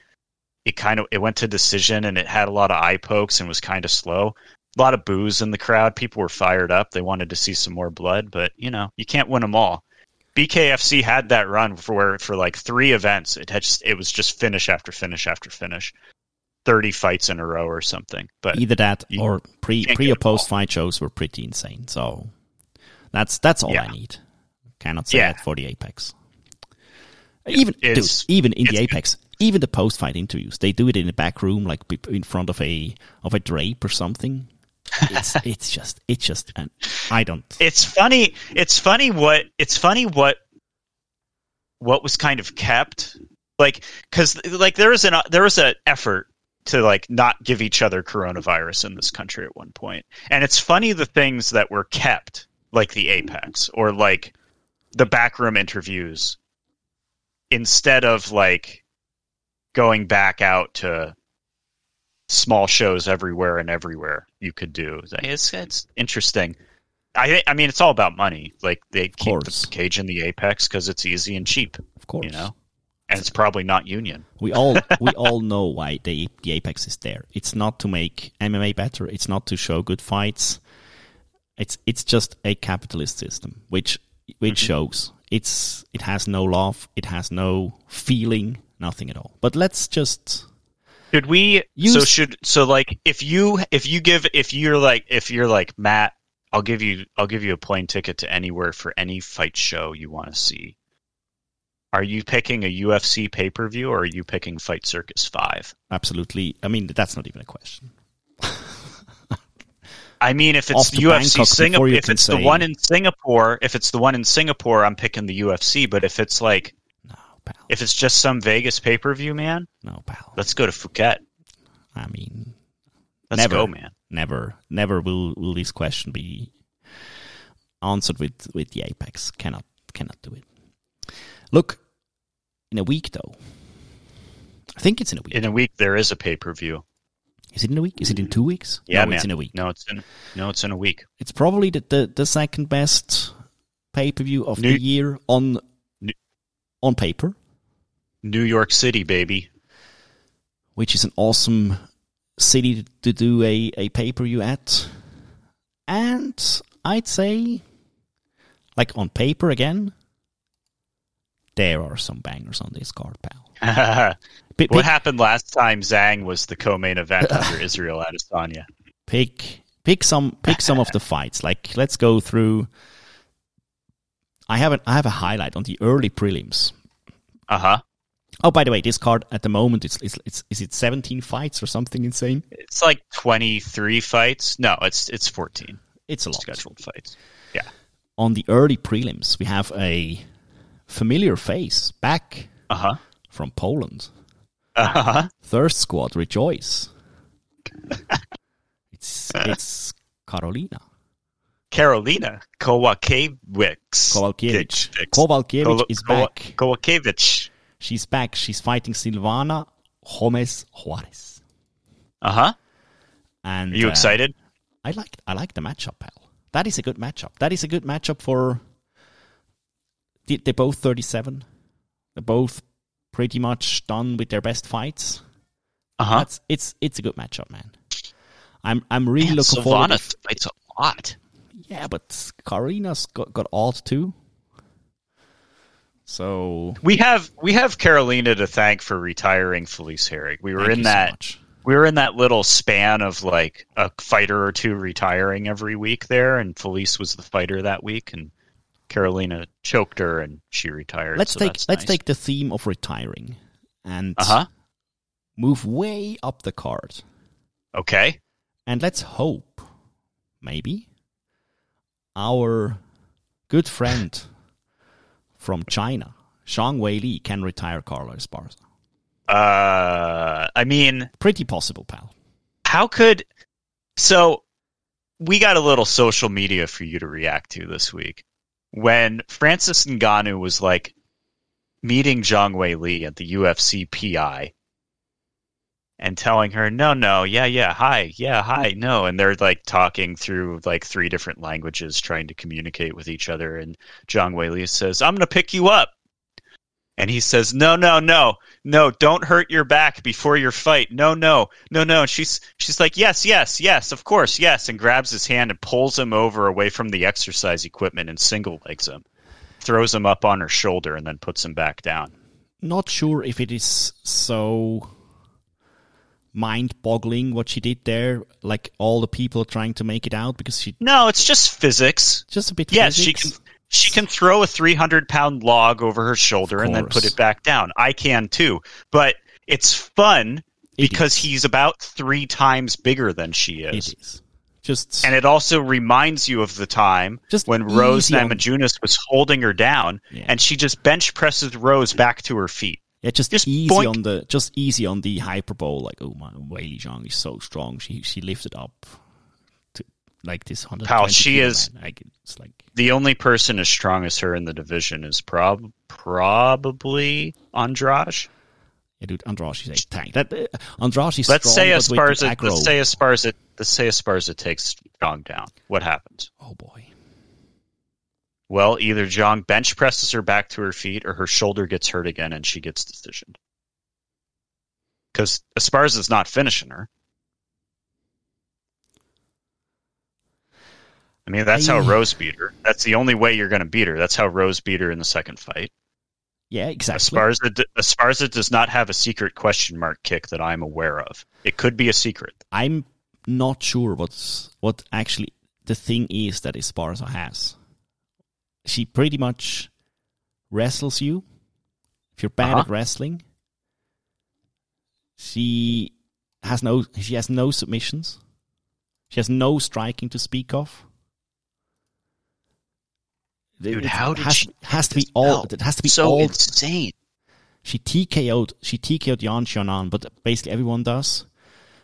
It kind of it went to decision, and it had a lot of eye pokes and was kind of slow. A lot of booze in the crowd. People were fired up. They wanted to see some more blood, but you know you can't win them all. BKFC had that run for for like three events. It had just it was just finish after finish after finish, thirty fights in a row or something. But Either that or pre pre or post fight shows were pretty insane. So that's that's all I need. Cannot say Yeah. that for the Apex. even dude, even in the good. Apex, even the post fight interviews, they do it in a back room, like in front of a of a drape or something. it's it's just it's just and I don't. It's funny. It's funny what it's funny what what was kind of kept like because like there was an there was an effort to like not give each other coronavirus in this country at one point, and it's funny the things that were kept like the apex or like the backroom interviews instead of like going back out to small shows everywhere and everywhere you could do. It's it's interesting. I I mean it's all about money. Like they keep course. the cage in the apex because it's easy and cheap, Of course, you know, and it's probably not union. we all we all know why the the apex is there. It's not to make MMA better. It's not to show good fights. It's it's just a capitalist system, which which mm-hmm. shows. It's it has no love. It has no feeling. Nothing at all. But let's just Should we? Use- so should so like if you if you give if you're like if you're like Matt, I'll give you I'll give you a plane ticket to anywhere for any fight show you want to see. Are you picking a UFC pay per view or are you picking Fight Circus Five? absolutely. I mean, that's not even a question. I mean, if it's to UFC Bangkok Singapore, if it's say- the one in Singapore, if it's the one in Singapore, I'm picking the UFC. But if it's like No, pal. if it's just some Vegas pay per view, man, No, pal. let's go to Phuket. I mean, Let's Never. go, man. never, never will will this question be answered with with the apex. Cannot cannot do it. Look, in a week though. I think it's in a week. In a week, there is a pay per view. Is it in a week? Is it in two weeks? Yeah, no, man. it's in a week. No, it's in no, it's in a week. It's probably the the, the second best pay per view of New- the year on New- on paper, New York City, baby. which is an awesome city to do a, a pay per view at. And I'd say, like on paper again, there are some bangers on this card, pal. what Pick, pick, happened last time Zhang was the co-main event under Israel Adesanya? pick, pick some, pick some of the fights. Like, let's go through. I have, an, I have a highlight on the early prelims. Uh huh. Oh, by the way, this card at the moment it's it's, it's is it 17 fights or something insane? It's like twenty three fights. No, it's it's fourteen It's a lot. scheduled fights. Yeah. On the early prelims, we have a familiar face back Uh huh. from Poland. Uh huh. Thirst Squad, rejoice! it's it's Karolina. Karolina Kowakiewicz. Kowalkiewicz. Kowalkiewicz. Kowalkiewicz Kowa- is back. Kowakiewicz. She's back. She's fighting Silvana Gomez Juarez. Uh huh. And Are you uh, excited? I like I like the matchup, pal. That is a good matchup. That is a good matchup for. They- They're both thirty-seven. They're both pretty much done with their best fights. Uh huh. That's it's it's a good matchup, man. I'm I'm really looking forward. Savannah fights a lot. Yeah, but Karina's got got odd too. So We have we have Karolina to thank for retiring Felice Herrig. We were thank in you so that much. we were in that little span of like a fighter or two retiring every week there, and Felice was the fighter that week, and Karolina choked her and she retired. Let's so take let's nice. take the theme of retiring and uh huh. move way up the card. Okay. And let's hope, maybe, our good friend from China, Zhang Wei Li, can retire Carla Esparza. Uh, I mean, Pretty possible, pal. how could so we got a little social media for you to react to this week when Francis Ngannou was like meeting Zhang Wei Li at the UFC PI and telling her no no yeah yeah hi yeah hi no and they're like talking through like three different languages trying to communicate with each other and Zhang Wei Li says I'm going to pick you up and he says, "No, no, no, no! Don't hurt your back before your fight. No, no, no, no." And she's she's like, "Yes, yes, yes, of course, yes," and grabs his hand and pulls him over away from the exercise equipment and single legs him, throws him up on her shoulder, and then puts him back down. Not sure if it is so mind-boggling what she did there. Like all the people trying to make it out because she No, it's just physics. just a bit. Yes, she can. She can throw a 300 pound log over her shoulder and then put it back down. I can too. But it's fun It because is. he's about three times bigger than she is. It is Just And it also reminds you of the time Just when Rose on- Namajunas was holding her down, Yeah. and she just bench presses Rose back to her feet. yeah, just, just easy boink. on the just easy on the hyperbole. Like, oh my, Wei Zhang is so strong. She she lifted up like this hundred. Pal, she is- Like it's like The only person as strong as her in the division is prob probably Andrade. yeah, dude. Andrade is a tank. That uh, is Let's strong, say but with the Esparza. Let's say Esparza. Let's say Esparza takes Zhang down. What happens? oh boy. Well, either Zhang bench presses her back to her feet, or her shoulder gets hurt again and she gets decisioned. Because Esparza's not finishing her. I mean, that's how Rose beat her. That's the only way you're going to beat her. That's how Rose beat her in the second fight. Yeah, exactly. Esparza, d- Esparza does not have a secret question mark kick that I'm aware of. It could be a secret. I'm not sure what's what actually the thing is that Esparza has. She pretty much wrestles you. If you're bad Uh-huh. at wrestling, she has no she has no submissions. She has no striking to speak of. Dude, how did has, she has to be all? It has to be so all insane. she TKO'd she TKO'd Yan Xiaonan, but basically everyone does.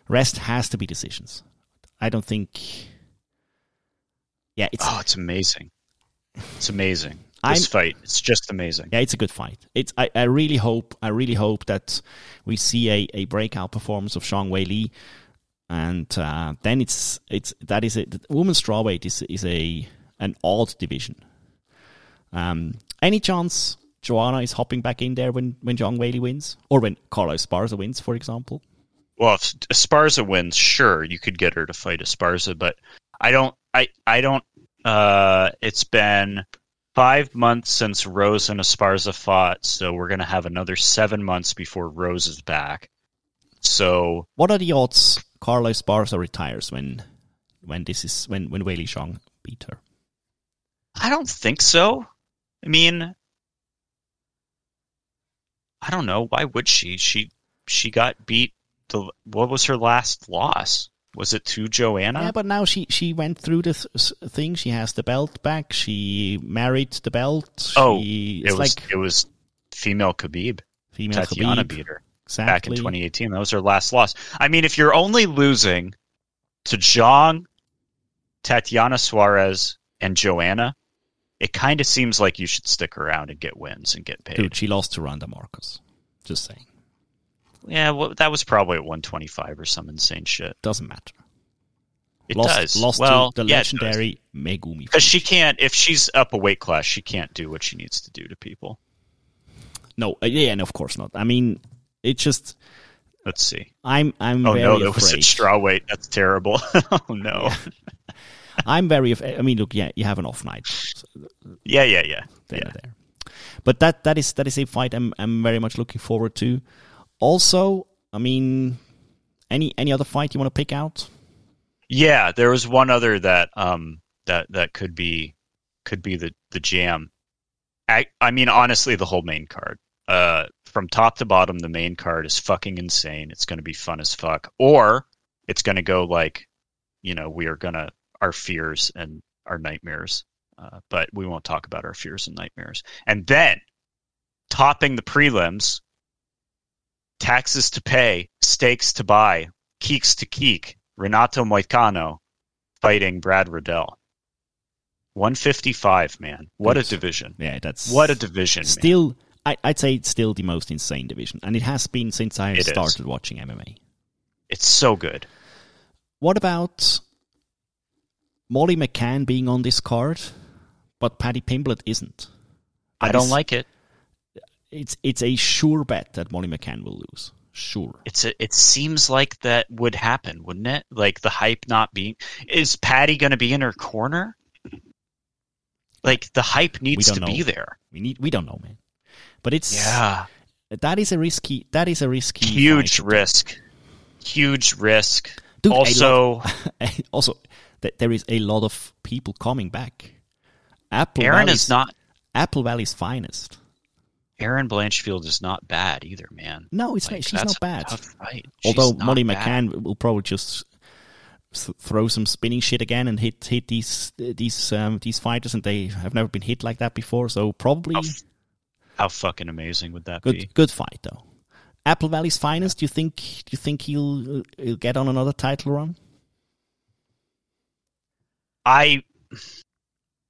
Rest has to be decisions. I don't think. Yeah, it's Oh, it's amazing. It's amazing. This fight, it's just amazing. yeah, it's a good fight. It's I, I really hope I really hope that we see a, a breakout performance of Zhang Wei Li, and uh, then it's it's that is a women's strawweight is is a an odd division. Um, any chance Joanna is hopping back in there when when Wei Li wins, or when Carla Esparza wins, for example? Well, if Esparza wins, sure, you could get her to fight Esparza, but I don't. I I don't. Uh, it's been five months since Rose and Esparza fought, so we're gonna have another seven months before Rose is back. So What are the odds Carla Esparza retires when when this is when when Wei Li Zhang beat her? I don't think so. I mean, I don't know. Why would she? She she got beat. The what was her last loss? Was it to Joanna? Yeah, but now she she went through the th- s- thing. She has the belt back. She married the belt. oh, she, it was like it was female Khabib. female Tatiana Khabib. beat her exactly. back in 2018. That was her last loss. I mean, if you're only losing to Zhang, Tatiana Suarez, and Joanna, it kind of seems like you should stick around and get wins and get paid. Dude, she lost to Randa Markos. Just saying, Yeah, well, that was probably at 125 or some insane shit. doesn't matter. It lost, does. Lost well, to the yeah, legendary Megumi. Because she can't, if she's up a weight class, she can't do what she needs to do to people. No, uh, yeah, and of course not. I mean, it just Let's see. I'm I'm Oh no, that was afraid. at straw weight. That's terrible. oh no. I'm very. I mean, look, yeah, you have an off night. Yeah, yeah, yeah. there, Yeah. there. But that that is that is a fight I'm I'm very much looking forward to. Also, I mean, any any other fight you want to pick out? Yeah, there was one other that um that that could be could be the the jam. I I mean honestly the whole main card. Uh from top to bottom the main card is fucking insane. It's going to be fun as fuck or it's going to go like you know we are going to our fears and our nightmares. Uh, but we won't talk about our fears and nightmares. And then topping the prelims taxes to pay, stakes to buy, keeks to keek, Renato Moicano fighting Brad Riddell. 155, man. What a division. Yeah, that's What a division. man. Still, I, I'd say it's still the most insane division, and it has been since I It is. started watching MMA. It's so good. What about Molly McCann being on this card, but Paddy Pimblett isn't? I don't is- like it. It's it's a sure bet that Molly McCann will lose. Sure. It's a, it seems like that would happen, wouldn't it? Like the hype not being is Paddy going to be in her corner? Like the hype needs to be there. We need we don't know, man. But it's Yeah. that is a risky that is a risky Huge fight. risk. Huge risk. Dude, also, also, th- there is a lot of people coming back. Apple Aaron Valley's, is not Apple Valley's finest. Erin Blanchfield is not bad either, man. No, it's Like, not, she's not bad. a tough fight. Although not Molly bad. McCann will probably just throw some spinning shit again and hit hit these these um, these fighters, and they have never been hit like that before. So probably How, how fucking amazing would that good be? good fight though. Apple Valley's finest. Do you think? Do you think he'll he'll get on another title run? I,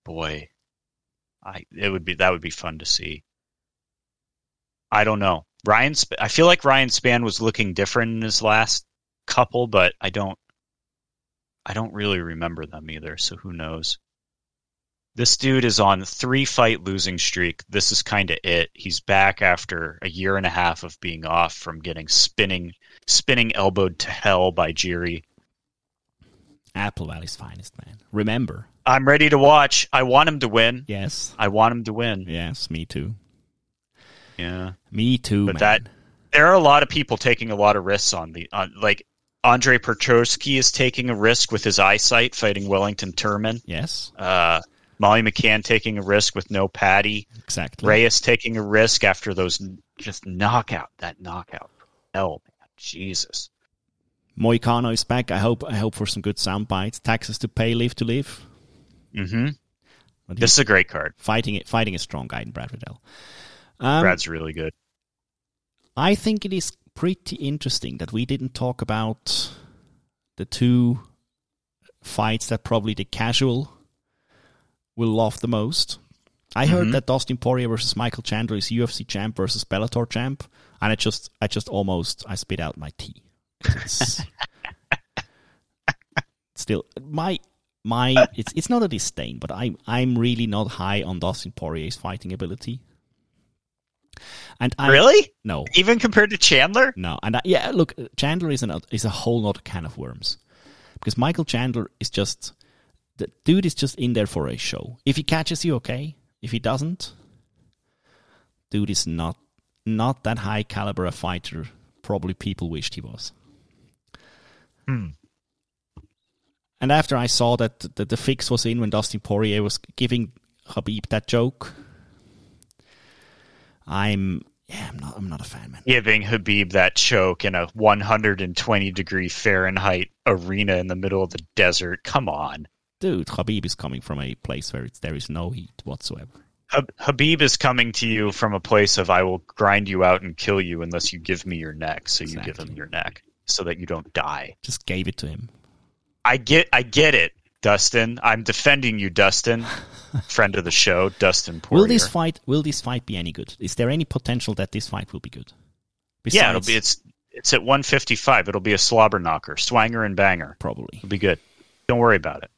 boy, I it would be that would be fun to see. I don't know. Ryan, Sp- I feel like Ryan Spann was looking different in his last couple, but I don't, I don't really remember them either. So who knows? This dude is on three fight losing streak. This is kind of it. He's back after a year and a half of being off from getting spinning, spinning elbowed to hell by Jiri. Apple Valley's finest man. Remember? I'm ready to watch. I want him to win. Yes. I want him to win. Yes. Me too. Yeah. Me too. But man. that there are a lot of people taking a lot of risks on the on like Andre Petroski is taking a risk with his eyesight fighting Wellington Turman. Yes. Uh, Molly McCann taking a risk with no Paddy. Exactly. Reyes taking a risk after those just knockout that knockout. Hell, man, Jesus. Moicano is back. I hope. I hope for some good sound bites. Taxes to pay, live to live. Hmm But This is a great card. fighting it. Fighting a strong guy in Brad Riddell. Um, Brad's really good. I think it is pretty interesting that we didn't talk about the two fights that probably the casual will love the most. I heard Mhm. that Dustin Poirier versus Michael Chandler is UFC champ versus Bellator champ, and I just, I just almost, I spit out my tea. Still my my it's it's not a disdain, but I'm I'm really not high on Dustin Poirier's fighting ability. And I really? no Even compared to Chandler? no, and I, yeah, look, Chandler is an is a whole other can of worms because Michael Chandler is just the dude is just in there for a show. If he catches you, okay. If he doesn't, dude is not not that high caliber a fighter. Probably people wished he was. Hmm. And after I saw that the, the fix was in when Dustin Poirier was giving Khabib that joke, I'm yeah, I'm not I'm not a fan, man. giving Khabib that choke in a 120 degree Fahrenheit arena in the middle of the desert. Come on. Dude, Khabib is coming from a place where it's, there is no heat whatsoever. Khabib is coming to you from a place of I will grind you out and kill you unless you give me your neck. So you give him your neck so that you don't die. Just gave it to him. I get I get it, Dustin. I'm defending you, Dustin. Friend of the show, Dustin Poirier. Will this fight will this fight be any good? Is there any potential that this fight will be good? yeah, it'll be it's it's at 155. It'll be a slobber knocker, swanger and banger. probably. It'll be good. Don't worry about it.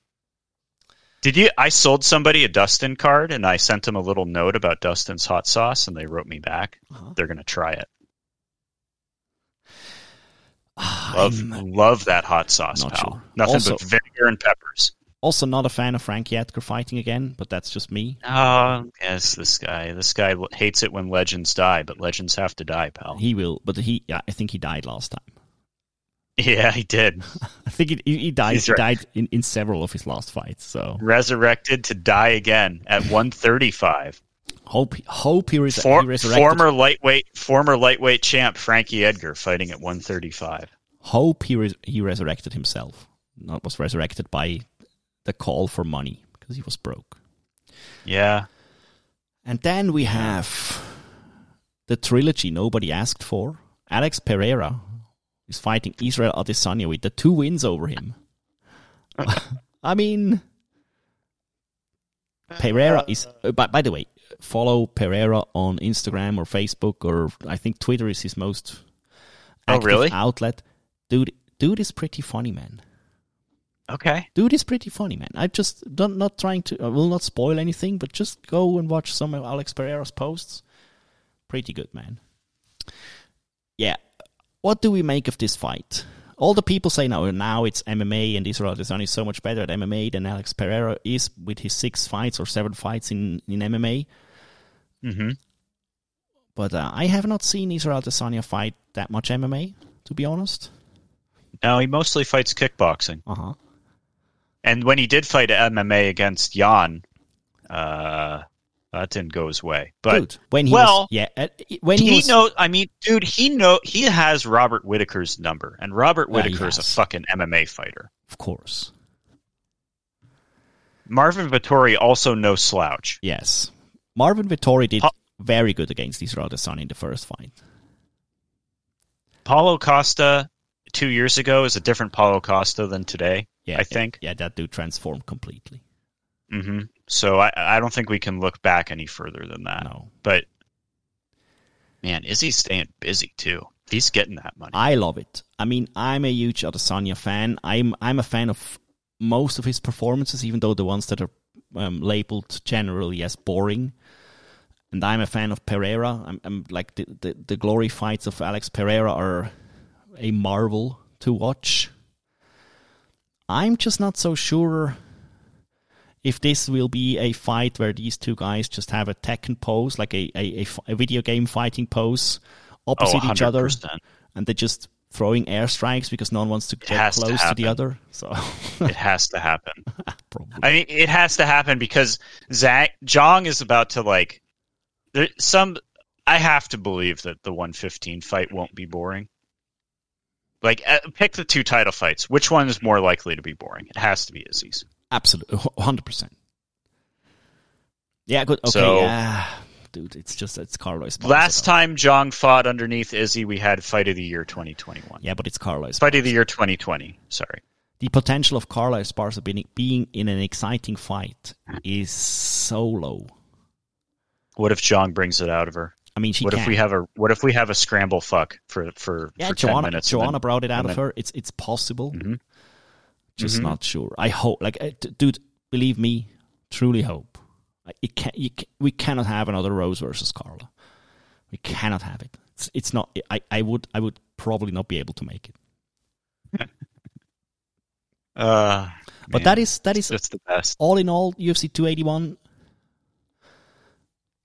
Did you? I sold somebody a Dustin card, and I sent them a little note about Dustin's hot sauce, and they wrote me back. Uh-huh. They're going to try it. Ah, love, I'm love that hot sauce, pal. sure. Nothing Also- but vinegar and peppers. also not a fan of Frankie Edgar fighting again, but that's just me. Oh, yes, this guy. This guy hates it when legends die, but legends have to die, pal. He will, but he yeah, I think he died last time. Yeah, he did. I think he, he died. He's He died in, in several of his last fights. So Resurrected to die again at 135. Hope hope he, res- For, he resurrected. former lightweight, former lightweight champ Frankie Edgar fighting at 135. hope he res- he resurrected himself. Not was resurrected by the call for money because he was broke. Yeah, And then we have the trilogy nobody asked for. Alex Pereira is fighting Israel Adesanya with the two wins over him. I mean, Pereira is. Uh, by, by the way, follow Pereira on Instagram or Facebook or I think Twitter is his most Oh, active really? outlet. Dude, dude is pretty funny, man. okay. Dude is pretty funny, man. I just don't not trying to. I will not spoil anything, but just go and watch some of Alex Pereira's posts. Pretty good, man. Yeah. What do we make of this fight? All the people say now, now it's MMA and Israel Adesanya is so much better at MMA than Alex Pereira is with his six fights or seven fights in, in MMA. Hmm But uh, I have not seen Israel Adesanya fight that much MMA, to be honest. No, he mostly fights kickboxing. Uh huh. And when he did fight MMA against Jan, uh, That didn't go his way. But Dude, when he well, was, yeah, uh, when he, he, was, know. I mean, dude, he know he has Robert Whitaker's number, and Robert Yeah, he Whitaker's a fucking MMA fighter. of course, Marvin Vettori also no slouch. yes, Marvin Vettori did Pa- very good against Israel Adesanya in the first fight. Paulo Costa two years ago is a different Paulo Costa than today. Yeah, I think. yeah, that dude transformed completely. hmm So I, I don't think we can look back any further than that. No, But man, is he staying busy too? He's getting that money. I love it. I mean, I'm a huge Adesanya fan. I'm I'm a fan of most of his performances, even though the ones that are um, labeled generally as boring. And I'm a fan of Pereira. I'm, I'm like the, the the glory fights of Alex Pereira are a marvel to watch. I'm just not so sure if this will be a fight where these two guys just have a Tekken pose, like a a video game fighting pose, oh, opposite each other and they're just throwing airstrikes because no one wants to get has to close to, the other. So It has to happen. I mean, it has to happen because Zach Zhang is about to like. There, some, I have to believe that the 115 fight won't be boring. Like, uh, pick the two title fights. Which one is more likely to be boring? It has to be Izzy's. Absolutely, hundred percent. Yeah, good. Okay, So- yeah, dude, it's just it's Carlos. Last though. time Zhang fought underneath Izzy, we had Fight of the Year 2021. yeah, but it's Carlos. Fight of the Year 2020. Sorry. The potential of Carla Esparza being being in an exciting fight is so low. What if Zhang brings it out of her? I mean, she what can. if we have a What if we have a scramble fuck for for, yeah, for 10 minutes? Joanna then- brought it out of then- her. It's it's possible. Mhm. Just Mhm. not sure. I hope, like, uh, d- dude, believe me, truly hope. Like, It can, can, we cannot have another Rose versus Carla. We cannot have it. It's, it's not. I, I would I would probably not be able to make it. Uh, But man, that is that is the best. all in all. UFC 281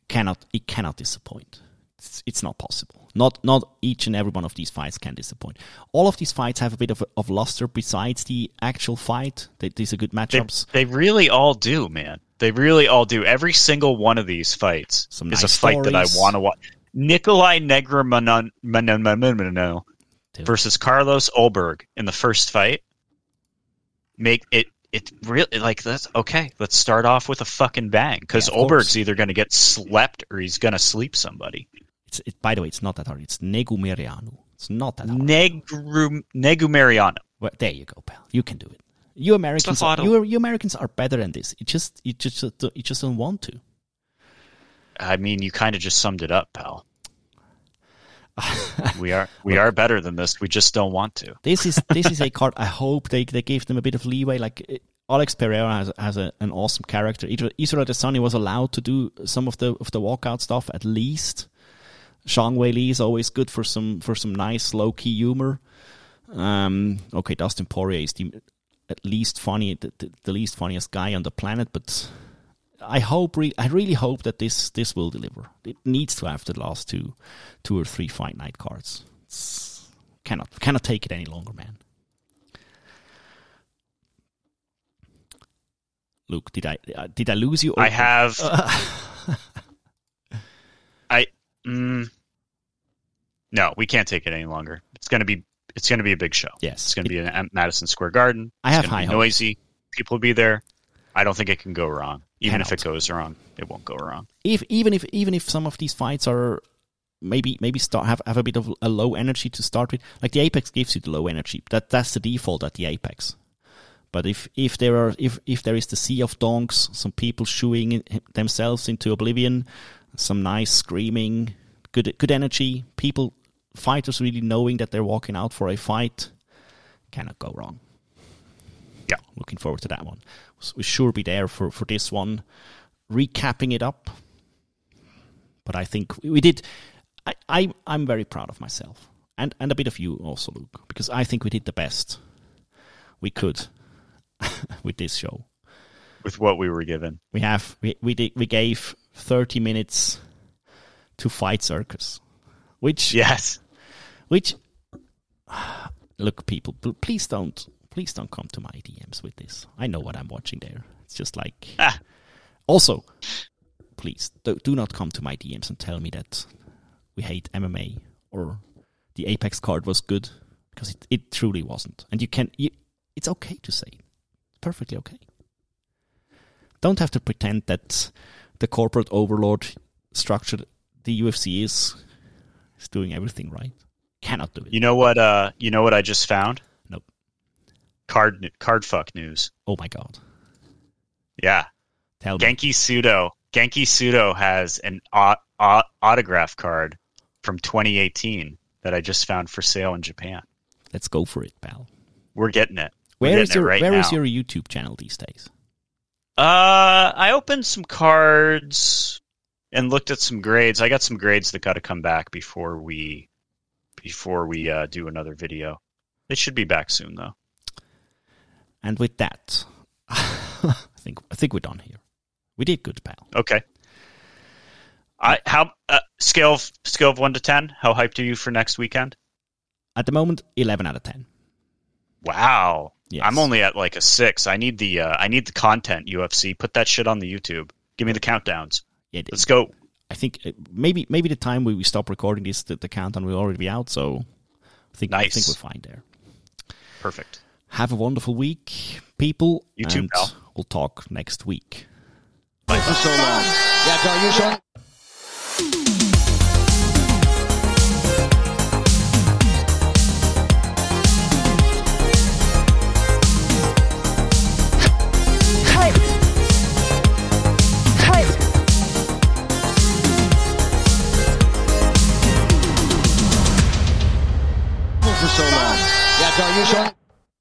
cannot it cannot disappoint. It's, it's not possible. Not not each and every one of these fights can disappoint. All of these fights have a bit of of luster besides the actual fight. They, these are good They, matchups. they really all do, man. They really all do. Every single one of these fights Some is nice a fight that I want to watch. Nikolai Negromanov versus Carlos Ulberg in the first fight. Make it. It really like that's okay. Let's start off with a fucking bang because Yeah, of course. Ulberg's either going to get slept or he's going to sleep somebody. It's, it, by the way, it's not that hard. It's Negumereanu. It's not that hard. Negru Negumeriano. Well, there you go, pal. You can do it. You Americans, are, you, you Americans are better than this. You just, you just, you just don't want to. I mean, you kind of just summed it up, pal. we are we are better than this. We just don't want to. This is this is a card. I hope they they gave them a bit of leeway. Like Alex Pereira has has a, an awesome character. Israel Adesanya was allowed to do some of the of the walkout stuff at least. Zhang Wei Li is always good for some for some nice low key humor. Um, okay, Dustin Poirier is the at least funny, the, the, the least funniest guy on the planet. But I hope, re- I really hope that this this will deliver. It needs to after the last two, two or three fight night cards. It's, cannot cannot take it any longer, man. Luke, did I uh, did I lose you? I have. I. Mm, no, we can't take it any longer. It's gonna be. It's gonna be a big show. Yes, It's gonna be in Madison Square Garden. I have high noisy. People will be there. I don't think it can go wrong. Even if it goes wrong, it won't go wrong. if even if even if some of these fights are maybe maybe start have, have a bit of a low energy to start with like the apex gives you the low energy that that's the default at the apex but if if there are if if there is the sea of donks some people shooing themselves into oblivion some nice screaming good good energy people fighters really knowing that they're walking out for a fight cannot go wrong Yeah. looking forward to that one we'll sure be there for for this one recapping it up but I think we did. I, I I'm very proud of myself and and a bit of you also, Luke, because I think we did the best we could with this show. With what we were given, We have we we did we gave thirty minutes to fight circus, which yes. Which look people please don't please don't come to my DMs with this. I know what I'm watching there. It's just like Ah. also please do, do not come to my DMs and tell me that we hate MMA or the Apex card was good because it, it truly wasn't. And you can, you, it's okay to say, perfectly okay. Don't have to pretend that the corporate overlord structure the UFC is is doing everything right. Cannot do it. You know what? Uh, you know what I just found? Nope. Card card fuck news. Oh my god. Yeah, Tell me. Genki Sudo. Genki Sudo has an au- au- autograph card from 2018 that I just found for sale in Japan. Let's go for it, pal. We're getting it. We're Where getting is it your right where is your YouTube channel these days? Uh, I opened some cards and looked at some grades. I got some grades that got to come back before we before we uh, do another video. They should be back soon, though. And with that, I think I think we're done here. We did good, pal. Okay. I how uh, scale of, scale of one to ten. How hyped are you for next weekend? At the moment, eleven out of ten. Wow. Yes. I'm only at like a six. I need the uh, I need the content. UFC, put that shit on the YouTube. Give me the countdowns. Yeah, Let's go. I think uh, maybe maybe the time we, we stop recording this, the, the countdown will already be out. So I think I think we're fine there. Perfect. Have a wonderful week, people. You too, and pal. We'll talk next week. Bye for so long. Yeah, Darius on. so long. Yeah, Daryusho.